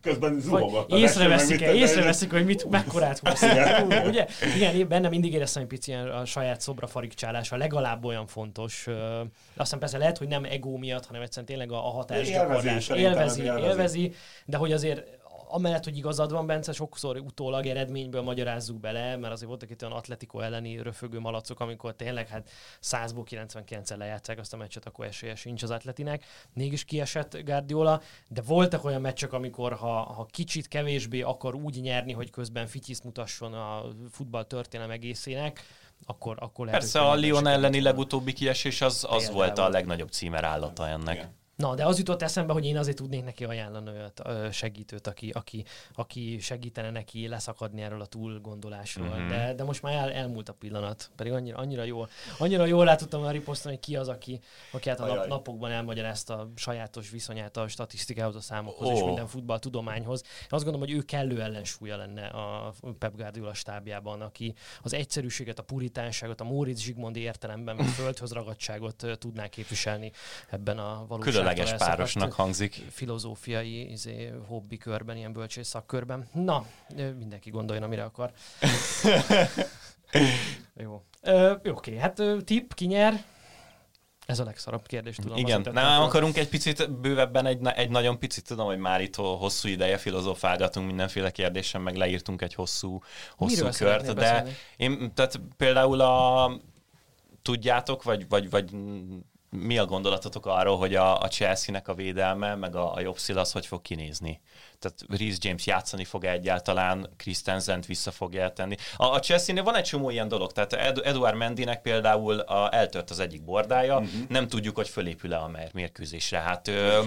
közben zuhogott. Észreveszik, -e, észreveszik, hogy mit, mekkorát húsz. Ugye? Igen, bennem mindig éreztem egy pici a saját szobra farigcsálása, legalább olyan fontos. Aztán persze lehet, hogy nem ego miatt, hanem egyszerűen tényleg a, a hatásgyakorlás. Élvezi, élvezi, élvezi, élvezi, de hogy azért amellett, hogy igazad van, Bence, sokszor utólag eredményből magyarázzuk bele, mert azért voltak itt olyan atletiko elleni röfögő malacok, amikor tényleg hát 100-ból 99-en lejátszák azt a meccset, akkor esélye sincs az atletinek. Mégis kiesett Guardiola, de voltak olyan meccsek, amikor ha, ha kicsit kevésbé akar úgy nyerni, hogy közben fityiszt mutasson a futball történelem egészének, akkor, akkor lehet, Persze a Lyon elleni legutóbbi kiesés az, az volt a legnagyobb címerállata ennek. Igen. Na, de az jutott eszembe, hogy én azért tudnék neki ajánlani olyat segítőt, aki, aki, aki segítene neki leszakadni erről a túlgondolásról. Mm-hmm. De, de most már el, elmúlt a pillanat. Pedig annyira, annyira jól, annyira jól rá tudtam már riposztani, hogy ki az, aki, aki hát a nap, napokban elmagyarázta a sajátos viszonyát a statisztikához, a számokhoz oh. és minden futballtudományhoz. Én azt gondolom, hogy ő kellő ellensúlya lenne a Pep Guardiola stábjában, aki az egyszerűséget, a puritánságot, a Móricz Zsigmondi értelemben, a földhöz ragadtságot tudná képviselni ebben a valóságban különleges párosnak hangzik. Filozófiai izé, hobbi körben, ilyen bölcsész szakkörben. Na, mindenki gondoljon, amire akar. Jó. Ö, oké, hát tip, ki nyer? Ez a legszarabb kérdés, tudom. Igen, nem akarunk egy picit bővebben, egy, egy nagyon picit, tudom, hogy már itt hosszú ideje filozofálgatunk mindenféle kérdésen, meg leírtunk egy hosszú, hosszú Miről kört, de beszélni? én, tehát például a tudjátok, vagy, vagy, vagy mi a gondolatotok arról, hogy a, a Chelsea-nek a védelme, meg a, a jobb szél az hogy fog kinézni? Tehát Reece James játszani fog egyáltalán, Christensen vissza fogja tenni. A, a Chelsea-nél van egy csomó ilyen dolog, tehát Ed, Eduard Mendinek például a, eltört az egyik bordája, uh-huh. nem tudjuk, hogy fölépül-e a mérkőzésre. Hát, ö,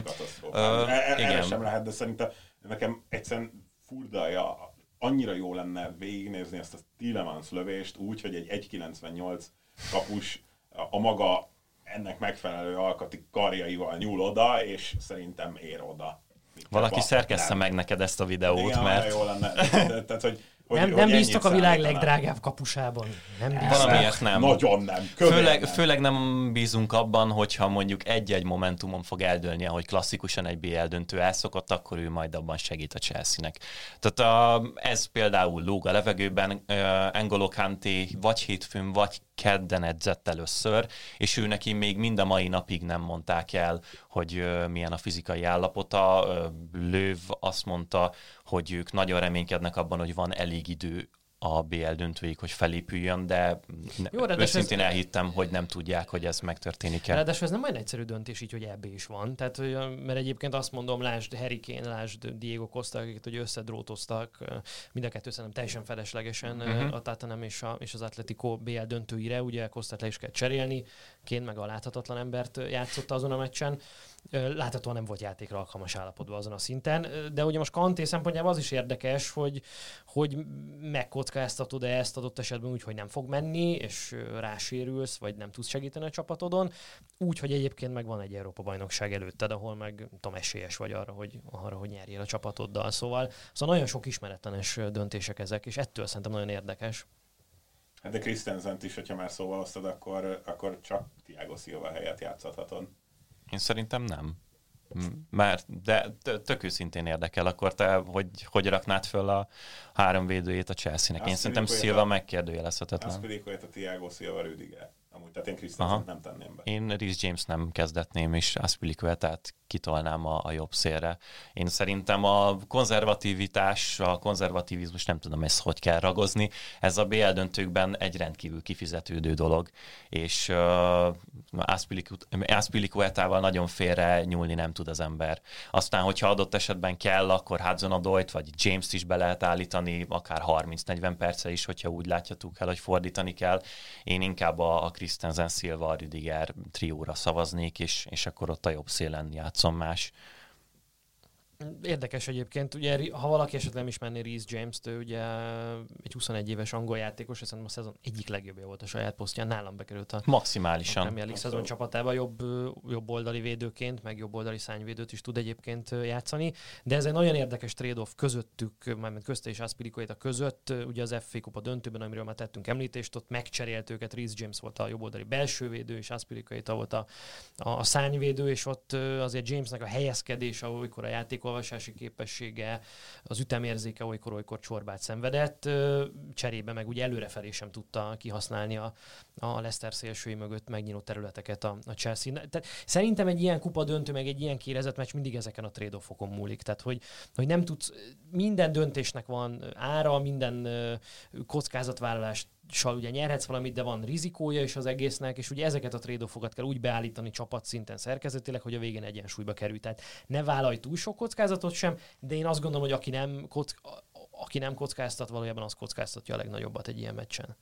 ö, e, igen. sem lehet, de szerintem nekem egyszerűen furdalja, annyira jó lenne végignézni ezt a Tillemans lövést úgy, hogy egy 1.98 kapus a maga ennek megfelelő alkati karjaival nyúl oda, és szerintem ér oda. Valaki szerkessze meg neked ezt a videót, Igen, mert... jó lenne. Tehát, hogy hogy, nem, nem bíztok a világ legdrágább kapusában. Nem bíztok. Valamiért nem. Nagyon nem. Főleg, nem. főleg nem bízunk abban, hogyha mondjuk egy-egy momentumon fog eldőlni, ahogy klasszikusan egy BL döntő elszokott, akkor ő majd abban segít a Chelsea-nek. Tehát a, ez például lóg a levegőben, uh, Engolo Kanté vagy hétfőn, vagy kedden edzett először, és ő neki még mind a mai napig nem mondták el, hogy uh, milyen a fizikai állapota. Uh, Löv azt mondta, hogy ők nagyon reménykednek abban, hogy van elég idő a BL döntőig, hogy felépüljön, de Jó, őszintén ez... elhittem, hogy nem tudják, hogy ez megtörténik el. Ráadásul ez nem olyan egyszerű döntés így, hogy ebbe is van. Tehát, mert egyébként azt mondom, lásd Harry Kane, lásd Diego Costa, akiket hogy összedrótoztak, mind a kettő szerintem teljesen feleslegesen uh-huh. a Tatanem és, a, és az Atletico BL döntőire, ugye Costát le is kell cserélni, Kane meg a láthatatlan embert játszotta azon a meccsen láthatóan nem volt játékra alkalmas állapotban azon a szinten, de ugye most Kanté szempontjából az is érdekes, hogy, hogy megkockáztatod-e ezt adott esetben úgy, hogy nem fog menni, és rásérülsz, vagy nem tudsz segíteni a csapatodon, úgy, hogy egyébként meg van egy Európa-bajnokság előtted, ahol meg tudom, esélyes vagy arra, hogy, arra, hogy nyerjél a csapatoddal. Szóval, szóval nagyon sok ismeretlenes döntések ezek, és ettől szerintem nagyon érdekes. Hát de christensen is, hogyha már szóval osztod, akkor, akkor csak Tiago Silva helyett játszhatod. Én szerintem nem. Mert, de tök őszintén érdekel, akkor te hogy, hogy raknád föl a három védőjét a Chelsea-nek? Én szerintem Silva megkérdőjelezhetetlen. Azt pedig, hogy a Thiago Silva Rüdiger. Amúgy, tehát én Christensen nem tenném be. Én Rhys James nem kezdetném, és Aspilicuetát kitolnám a, a jobb szélre. Én szerintem a konzervativitás, a konzervativizmus, nem tudom ezt hogy kell ragozni, ez a BL döntőkben egy rendkívül kifizetődő dolog, és uh, Aspilicuetával nagyon félre nyúlni nem tud az ember. Aztán, hogyha adott esetben kell, akkor hudson odoit vagy James-t is be lehet állítani, akár 30-40 perce is, hogyha úgy látjátok el, hogy fordítani kell. Én inkább a, a Christensen Silva, Rüdiger trióra szavaznék, és, és akkor ott a jobb szélen játszom más. Érdekes egyébként, ugye ha valaki esetleg nem ismerné Reese James-t, ő ugye egy 21 éves angol játékos, szerintem a szezon egyik legjobbja volt a saját posztján, nálam bekerült a Maximálisan. A Premier League szezon csapatába jobb, jobb oldali védőként, meg jobb oldali szányvédőt is tud egyébként játszani, de ez egy nagyon érdekes trade-off közöttük, mármint közte és a között, ugye az FA Kupa döntőben, amiről már tettünk említést, ott megcserélt őket, Reese James volt a jobb oldali belső védő, és Aspilicueta volt a, a, a szányvédő, és ott azért Jamesnek a helyezkedése, amikor a játékolvasási képessége, az ütemérzéke olykor, olykor csorbát szenvedett, cserébe meg ugye előrefelé sem tudta kihasználni a, a Leicester szélsői mögött megnyíló területeket a, a Chelsea. Tehát szerintem egy ilyen kupa döntő, meg egy ilyen kérezett meccs mindig ezeken a trade múlik. Tehát, hogy, hogy nem tudsz, minden döntésnek van ára, minden kockázatvállalást ugye nyerhetsz valamit, de van rizikója is az egésznek, és ugye ezeket a trade kell úgy beállítani csapatszinten szerkezetileg, hogy a végén egyensúlyba kerül. Tehát ne vállalj túl sok kockázatot sem, de én azt gondolom, hogy aki nem, kock, aki nem kockáztat, valójában az kockáztatja a legnagyobbat egy ilyen meccsen.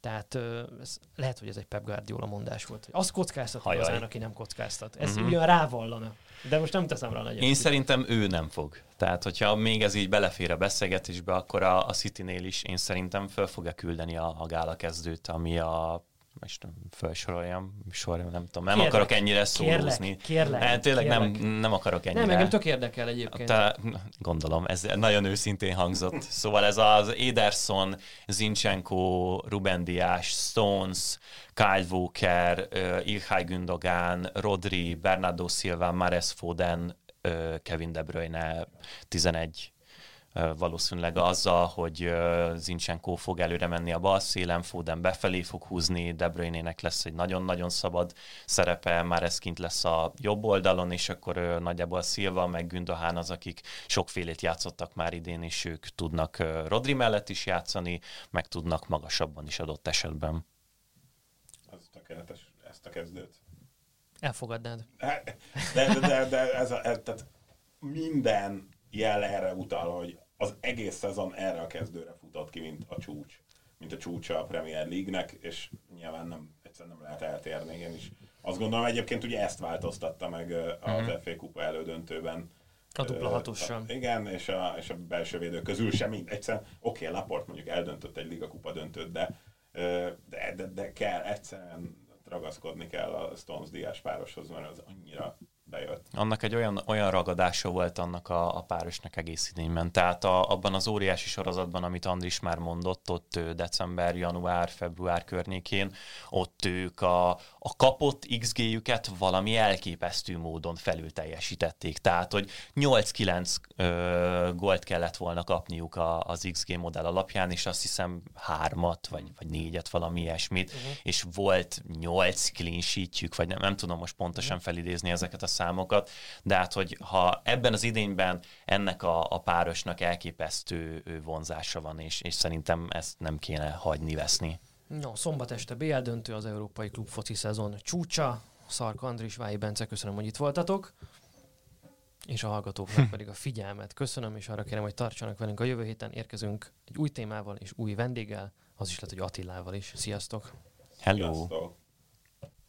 Tehát ez, lehet, hogy ez egy Pep Guardiola mondás volt. Hogy az kockáztat igazán, aki nem kockáztat. Ez uh-huh. ugyan rávallana. De most nem teszem rá nagyon. Én szerintem ő nem fog. Tehát, hogyha még ez így belefér a beszélgetésbe, akkor a, a City-nél is én szerintem föl fogja küldeni a, a gála kezdőt, ami a most felsoroljam, sorjam, nem tudom, nem kérlek, akarok ennyire szózni. Kérlek, kérlek, hát, tényleg kérlek. Nem, nem akarok ennyire. Nem, engem tök érdekel egyébként. Te, gondolom, ez nagyon őszintén hangzott. Szóval ez az Ederson, Zinchenko, Ruben Dias, Stones, Kyle Walker, uh, Ilhaj Gündogan, Rodri, Bernardo Silva, Mares Foden, uh, Kevin De Bruyne, 11 valószínűleg azzal, hogy Zincsenko fog előre menni a bal szélen, Foden befelé fog húzni, De Bruyne-nek lesz egy nagyon-nagyon szabad szerepe, már ez kint lesz a jobb oldalon, és akkor nagyjából Szilva meg Gündohán az, akik sokfélét játszottak már idén, és ők tudnak Rodri mellett is játszani, meg tudnak magasabban is adott esetben. Az tökéletes, ezt a kezdőt. Elfogadnád. De, de, de, de ez, a, ez tehát minden jel erre utal, hogy az egész szezon erre a kezdőre futott ki, mint a csúcs, mint a csúcsa a Premier League-nek, és nyilván nem, egyszerűen nem lehet eltérni. Én is azt gondolom egyébként ugye ezt változtatta meg az uh-huh. FA Kupa elődöntőben. A dupla hatossal. Igen, és a, és a belső védő közül sem mind. Egyszerűen, oké, okay, Laport mondjuk eldöntött egy Liga Kupa döntőt, de, de, de, de kell, egyszerűen ragaszkodni kell a Stones Diás pároshoz, mert az annyira bejött. Annak egy olyan, olyan ragadása volt annak a, a párosnak egész idényben. Tehát a, abban az óriási sorozatban, amit Andris már mondott, ott december, január, február környékén, ott ők a, a kapott XG-jüket valami elképesztő módon felül teljesítették. Tehát, hogy 8-9 gólt kellett volna kapniuk a, az XG modell alapján, és azt hiszem hármat, vagy, vagy négyet, valami ilyesmit, uh-huh. és volt 8 clean sheetjük, vagy nem, nem tudom most pontosan uh-huh. felidézni ezeket a számokat, de hát, hogy ha ebben az idényben ennek a, a párosnak elképesztő vonzása van, és, és szerintem ezt nem kéne hagyni veszni. No, szombat este BL döntő az Európai Klub foci szezon csúcsa. Szark Andris, Vályi Bence, köszönöm, hogy itt voltatok. És a hallgatóknak pedig a figyelmet köszönöm, és arra kérem, hogy tartsanak velünk a jövő héten. Érkezünk egy új témával és új vendéggel, az is lehet, hogy Attilával is. Sziasztok! Hello! Sziasztok.